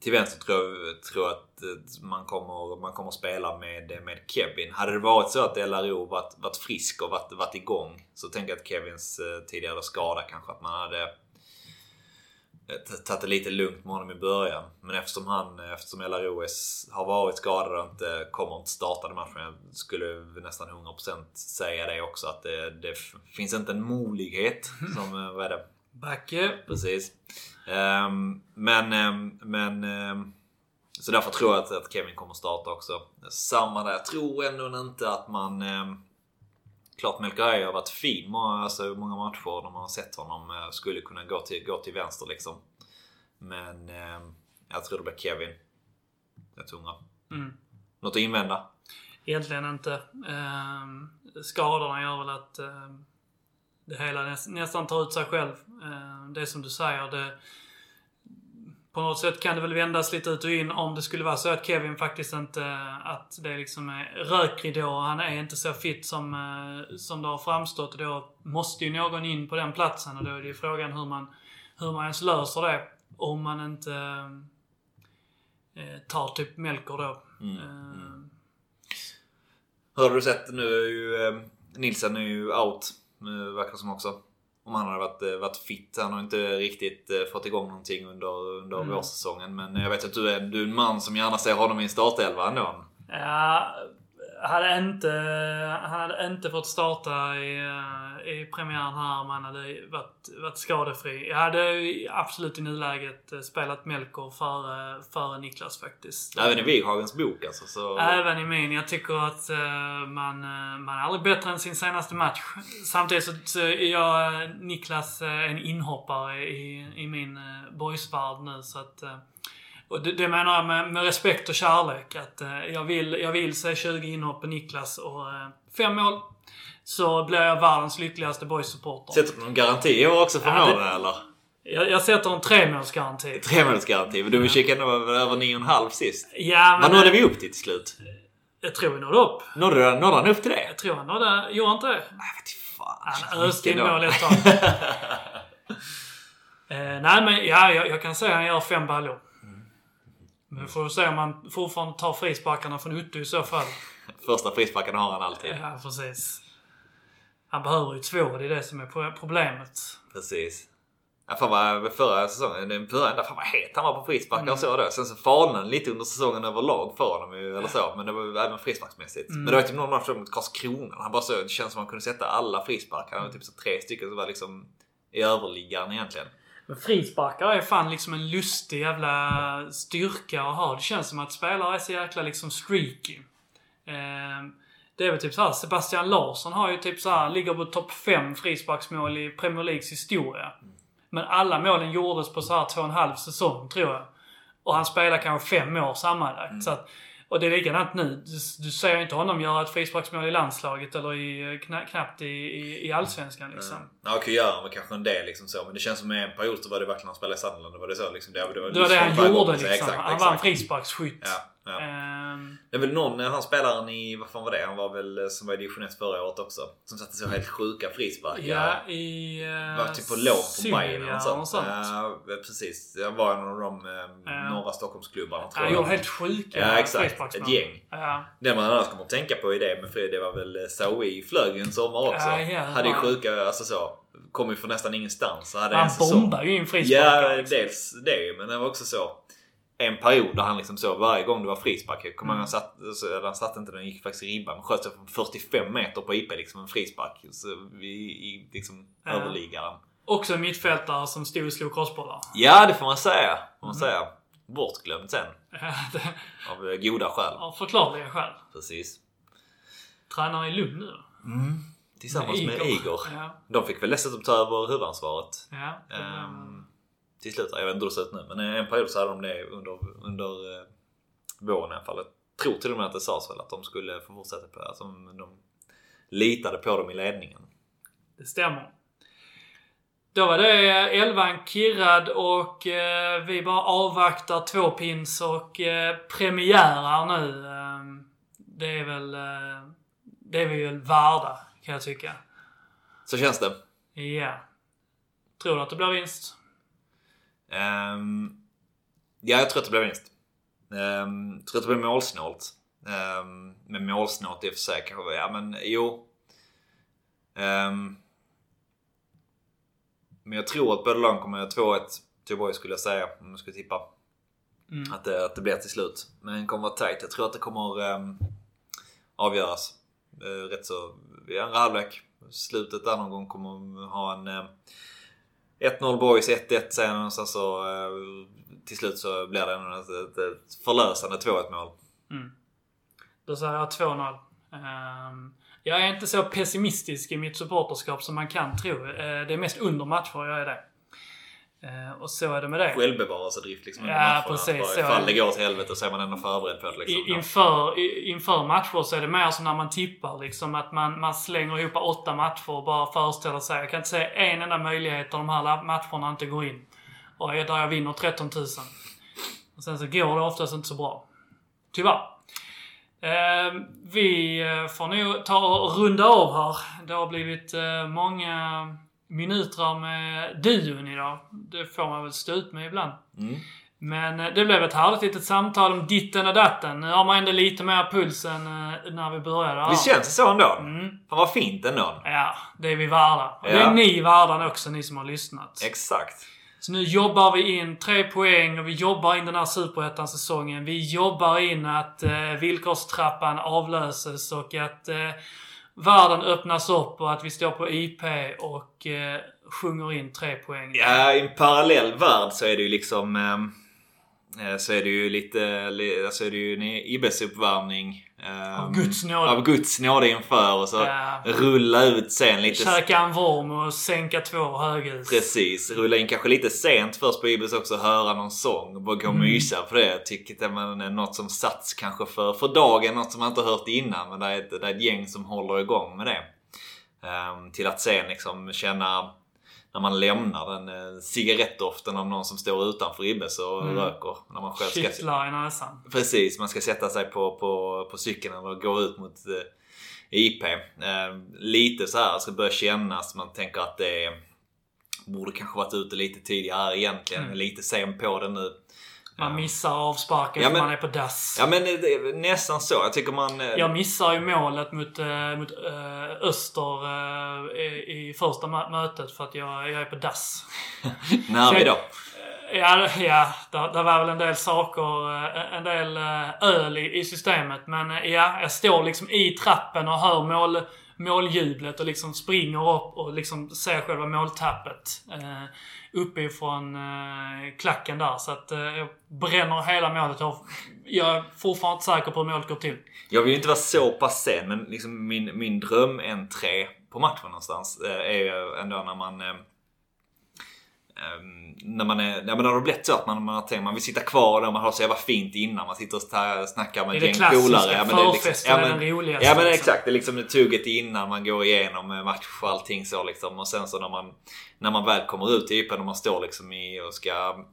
till vänster tror jag tror att man kommer, man kommer spela med, med Kevin. Hade det varit så att LRO varit, varit frisk och varit, varit igång så tänker jag att Kevins eh, tidigare skada kanske att man hade eh, tagit det lite lugnt med honom i början. Men eftersom han, eftersom LRO har varit skadad och inte kommer inte starta den matchen. Jag skulle nästan 100% säga det också att det, det finns inte en molighet som, eh, vad är det? Backe. Precis. Um, men, um, men um, så därför tror jag att, att, Kevin kommer starta också. Samma där. Jag tror ändå inte att man... Klart Melkarej har varit fin många, alltså, många matcher när man har sett honom. Uh, skulle kunna gå till, gå till vänster liksom. Men jag tror det blir Kevin. Jag tunga. Mm. Något att invända? Egentligen inte. Eh, skadorna gör väl att eh, det hela nästan tar ut sig själv. Eh, det är som du säger, det, på något sätt kan det väl vändas lite ut och in om det skulle vara så att Kevin faktiskt inte, att det liksom är rökridå han är inte så fit som, eh, som det har framstått. Och då måste ju någon in på den platsen och då är det ju frågan hur man, hur man ens löser det. Om man inte eh, tar typ Melker då. Mm. Mm. Hur har du sett nu Nilsen är ju out Eh, verkar som också. Om han hade varit, eh, varit fit. Han har inte riktigt eh, fått igång någonting under, under mm. vårsäsongen. Men jag vet att du är, du är en man som gärna ser honom i en startelva ändå. Ja, hade inte, han hade inte fått starta i, i premiären här om han hade varit, varit skadefri. Jag hade absolut i nuläget spelat Melker före, före Niklas faktiskt. Även i Wighagens bok alltså? Så... Även i min. Jag tycker att man, man är aldrig bättre än sin senaste match. Samtidigt så, så är jag Niklas en inhoppare i, i min boysvärld nu så att och det, det menar jag med, med, respekt och kärlek. Att eh, jag, vill, jag vill se 20 inhopp på Niklas och eh, fem mål. Så blir jag världens lyckligaste boys-supporter. Sätter du någon garanti i år också för ja, målen eller? Jag, jag sätter en tremålsgaranti. Tremålsgaranti? Men du ja. kikade över 9,5 sist. Ja, men... Vad nådde vi upp till till slut? Jag tror vi nådde upp. Nådde, nådde han upp till det? Jag tror han nådde... Gjorde han inte det? Nej, vet fan. Han öste in mål ett tag. eh, nej men ja, jag, jag kan säga att han gör fem baljor. Men vi får se om han fortfarande tar frisparkarna från Utto i så fall. Första frisparken har han alltid. Ja, precis. Han behöver ju två, det är det som är pro- problemet. Precis. Ja, fan vad förra säsongen, den förra ända, fan vad het han var på frisparkar Mm. och så då. Sen så falnade lite under säsongen överlag för honom ju, eller så. Men det var även frisparksmässigt. Mm. Men det var typ någon match mot Karlskrona. Han bara så, det känns som att han kunde sätta alla frisparkar. Han hade typ så tre stycken som var liksom i överliggaren egentligen. Men frisparkar är fan liksom en lustig jävla styrka att ha. Det känns som att spelare är så jäkla liksom streaky. Ehm, det är väl typ så här. Sebastian Larsson har ju typ så här, ligger på topp 5 frisparksmål i Premier Leagues historia. Men alla målen gjordes på så här två och en halv säsong, tror jag. Och han spelar kanske fem år sammanlagt. Så att, och det är likadant nu. Du, du ser ju inte honom göra ett frisparksmål i landslaget eller i, kna, knappt i, i, i Allsvenskan liksom. Ja, okej gör han kanske en del liksom så. Men det känns som en period så var det verkligen han spelade i Sunderland. Var det så liksom. Det, det var, Det var det han gjorde liksom. Exakt, han exakt. var en frisparksskytt. Ja, ja. Ehm, Det är väl någon, han spelaren i, vad fan var det? Han var väl eh, som var i division 1 förra året också. Som satte så helt sjuka frisparkar. ja, i... Uh, var typ på lån på Bayern eller sånt. och sånt. Ja, precis. Jag var en av de eh, Ja. norra Stockholmsklubbarna tror Han jag. gjorde helt sjuka Ja exakt, ett gäng. Ja. Det man annars kommer att tänka på i det, men för det var väl eh, Saoui flög ju en sommar också. Ja, ja, hade ju ja. sjuka, alltså så. Kom ju från nästan ingenstans. Så hade Han bombar ju in frisparkar. Ja, liksom. dels det. Men det var också så. En period där han liksom så varje gång det var frispark. Jag kommer Mm. han satt, han satte inte den, gick faktiskt i ribban. Sköt sig från 45 meter på IP liksom en frispark. Så i, i liksom Ja. överliggaren. Också en mittfältare som stod och slog crossbollar. Ja, det får man säga. Får man Mm. säga. Bortglömt sen. Av eh, goda skäl. Av förklarliga skäl. Precis. Tränar i Lund nu. Tillsammans med Igor. Ja. De fick väl dessutom ta över huvudansvaret. ja. Ehm, till slut. Jag vet inte hur det ser ut nu. Men en period så hade de det under, under eh, våren i alla fall. Jag tror till och med att det sades väl att de skulle få fortsätta på det. Alltså, de litade på dem i ledningen. Det stämmer. Då var det elvan kirrad och eh, vi bara avvaktar två pins och eh, premiär här nu. Eh, det är väl... Eh, det är vi väl värda, kan jag tycka. Så känns det. Ja. Tror du att det blir vinst? Ehm, ja, jag tror att det blir vinst. Um, tror att det blir målsnålt. Um, men målsnålt i och för sig kanske. Ja, men jo. Ehm, men jag tror att båda lagen kommer göra 2-1 till Göteborg skulle jag säga. Om jag skulle tippa. Mm. Att, det, att det blir till slut. Men det kommer vara tight. Jag tror att det kommer um, avgöras. Uh, rätt så i andra halvlek. Slutet där någon gång kommer ha en um, 1-0 boys, 1-1 sen och sen så eh, till slut så blir det ändå ett, ett, ett förlösande 2-1 mål. Mm. Då säger jag 2-0. Um, ehm, jag är inte så pessimistisk i mitt supporterskap som man kan tro. Uh, det är mest under matcher jag är det. Eh, och så är det med det. Självbevarelsedrift liksom. Ja, precis, så är Ifall det. går åt helvete så är man ändå förberedd på det liksom. I, inför, i, inför matcher så är det mer som när man tippar liksom att man, man slänger ihop åtta matcher och bara föreställer sig. Jag kan inte säga en enda möjlighet där de här matcherna inte går in. Och jag- där jag vinner 13 000. Och sen så går det oftast inte så bra. Tyvärr. Eh, vi eh, får nog ta och runda av här. Det har blivit eh, många minuter med duon idag. Det får man väl stå ut med ibland. Mm. Men eh, det blev ett härligt litet samtal om ditten och datten. Nu har man ändå lite mer puls än eh, när vi började. Visst känns det så ändå? Mm. Fan vad fint ändå. Ja, det är vi värda. Och det Ja. är ni värda också, ni som har lyssnat. Exakt. Så nu jobbar vi in tre poäng och vi jobbar in den här superettan-säsongen. Vi jobbar in att eh, villkorstrappan avlöses och att eh, världen öppnas upp och att vi står på IP och eh, sjunger in tre poäng. Ja, i en parallell värld så är det ju liksom... eh, så är det ju lite... li- Alltså är det ju en IBS-uppvärmning. ehm, Av Guds nåde. Av Guds nåde inför och så Ja. rulla ut sen lite... Käka en vorm och sänka två höghus. Precis. Rulla in kanske lite sent först på Ibis också. Höra någon sång och bara gå och Mm. mysa på det. Tycker att det är något som satts kanske för, för dagen. Något som man inte har hört innan. Men det är ett, det är ett gäng som håller igång med det. Ehm, till att sen liksom känna... När man lämnar den eh, cigarettdoften av någon som står utanför Ribbes och Mm. röker. När man själv ska, Kittlar i näsan. precis, man ska sätta sig på, på, på cykeln eller gå ut mot eh, IP. Eh, lite så här, ska börja kännas. Man tänker att det är, borde kanske varit ute lite tidigare egentligen. Mm. Lite sen på det nu. Man missar avsparken Ja, för men- man är på dass. Ja men det är nästan så. Jag tycker man... eh, Jag missar ju målet mot, äh, mot äh, Öster i, första mö- mötet för att jag, jag är på dass. när vi då? Ja, ja det, det var väl en del saker, eh, en del eh, öl i, i systemet. Men eh, ja, jag står liksom i trappen och hör mål, måljublet och liksom springer upp och liksom ser själva måltappet. Uppifrån eh, klacken där. Så att eh, jag bränner hela målet. Jag, jag är fortfarande inte säker på hur målet går till. Jag vill inte vara så pass sen men liksom min, min drömentré på matchen någonstans eh, är ju ändå när man... Eh, eh, ehm, när man är, ja, men när det har blivit så att man, man, tänkt, man vill sitta kvar där man har så jävla fint innan. Man sitter och snackar med ett gäng polare. Ja, men det är liksom- ja, men- den roligaste. Ja men liksom. exakt. Det är liksom tugget innan man går igenom match och allting så liksom. Och sen så när man, när man väl kommer ut i IPen och man står liksom i och ska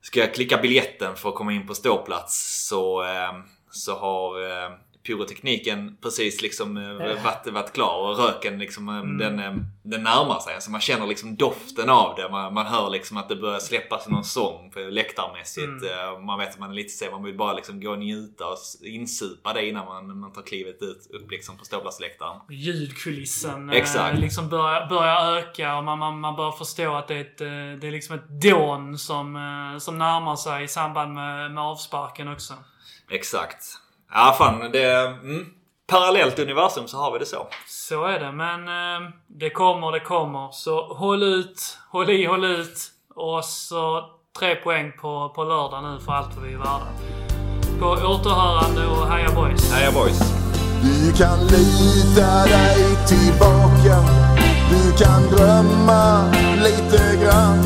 Ska jag klicka biljetten för att komma in på ståplats så, eh, så har eh, pyrotekniken precis liksom eh, varit, varit klar och röken liksom eh, den, eh, den närmar sig. Så man känner liksom doften av det. Man, man hör liksom att det börjar släppas någon sång läktarmässigt. Eh, Man vet att man är lite sen. Man vill bara liksom gå och njuta och insupa det innan man, man tar klivet ut upp liksom på ståplatsläktaren. ljudkulissen Exakt. liksom börjar, börjar öka och man, man, man börjar förstå att det är, ett, det är liksom ett dån som, som närmar sig i samband med, med avsparken också. Exakt. Ja fan, det... Mm, parallellt universum så har vi det så. Så är det, men eh, det kommer, det kommer. Så håll ut, håll i, håll ut. Och så tre poäng på, på lördag nu för allt vad vi är värda. På återhörande och heja boys. Heja boys! Du kan lita dig tillbaka Du kan drömma lite grann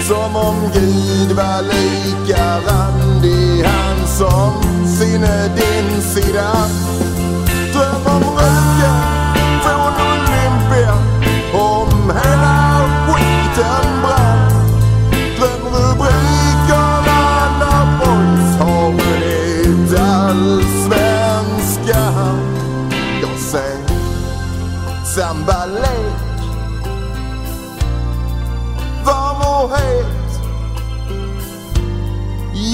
Som om Gud var lika randig Han som sinne din sida. Dröm om röken från Olympia. Om hela skiten brann Dröm rubrikerna när boys har vunnit allsvenskan Jag säger, sambalek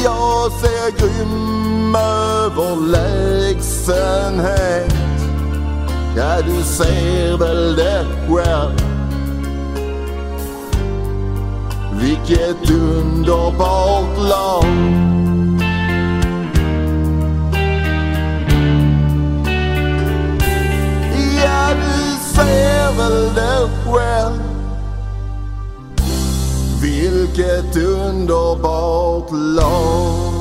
Jag ser grym överlägsenhet. Ja, du ser väl det själv Vilket underbart lag. Ja, du ser väl det själv vilket underbart lag.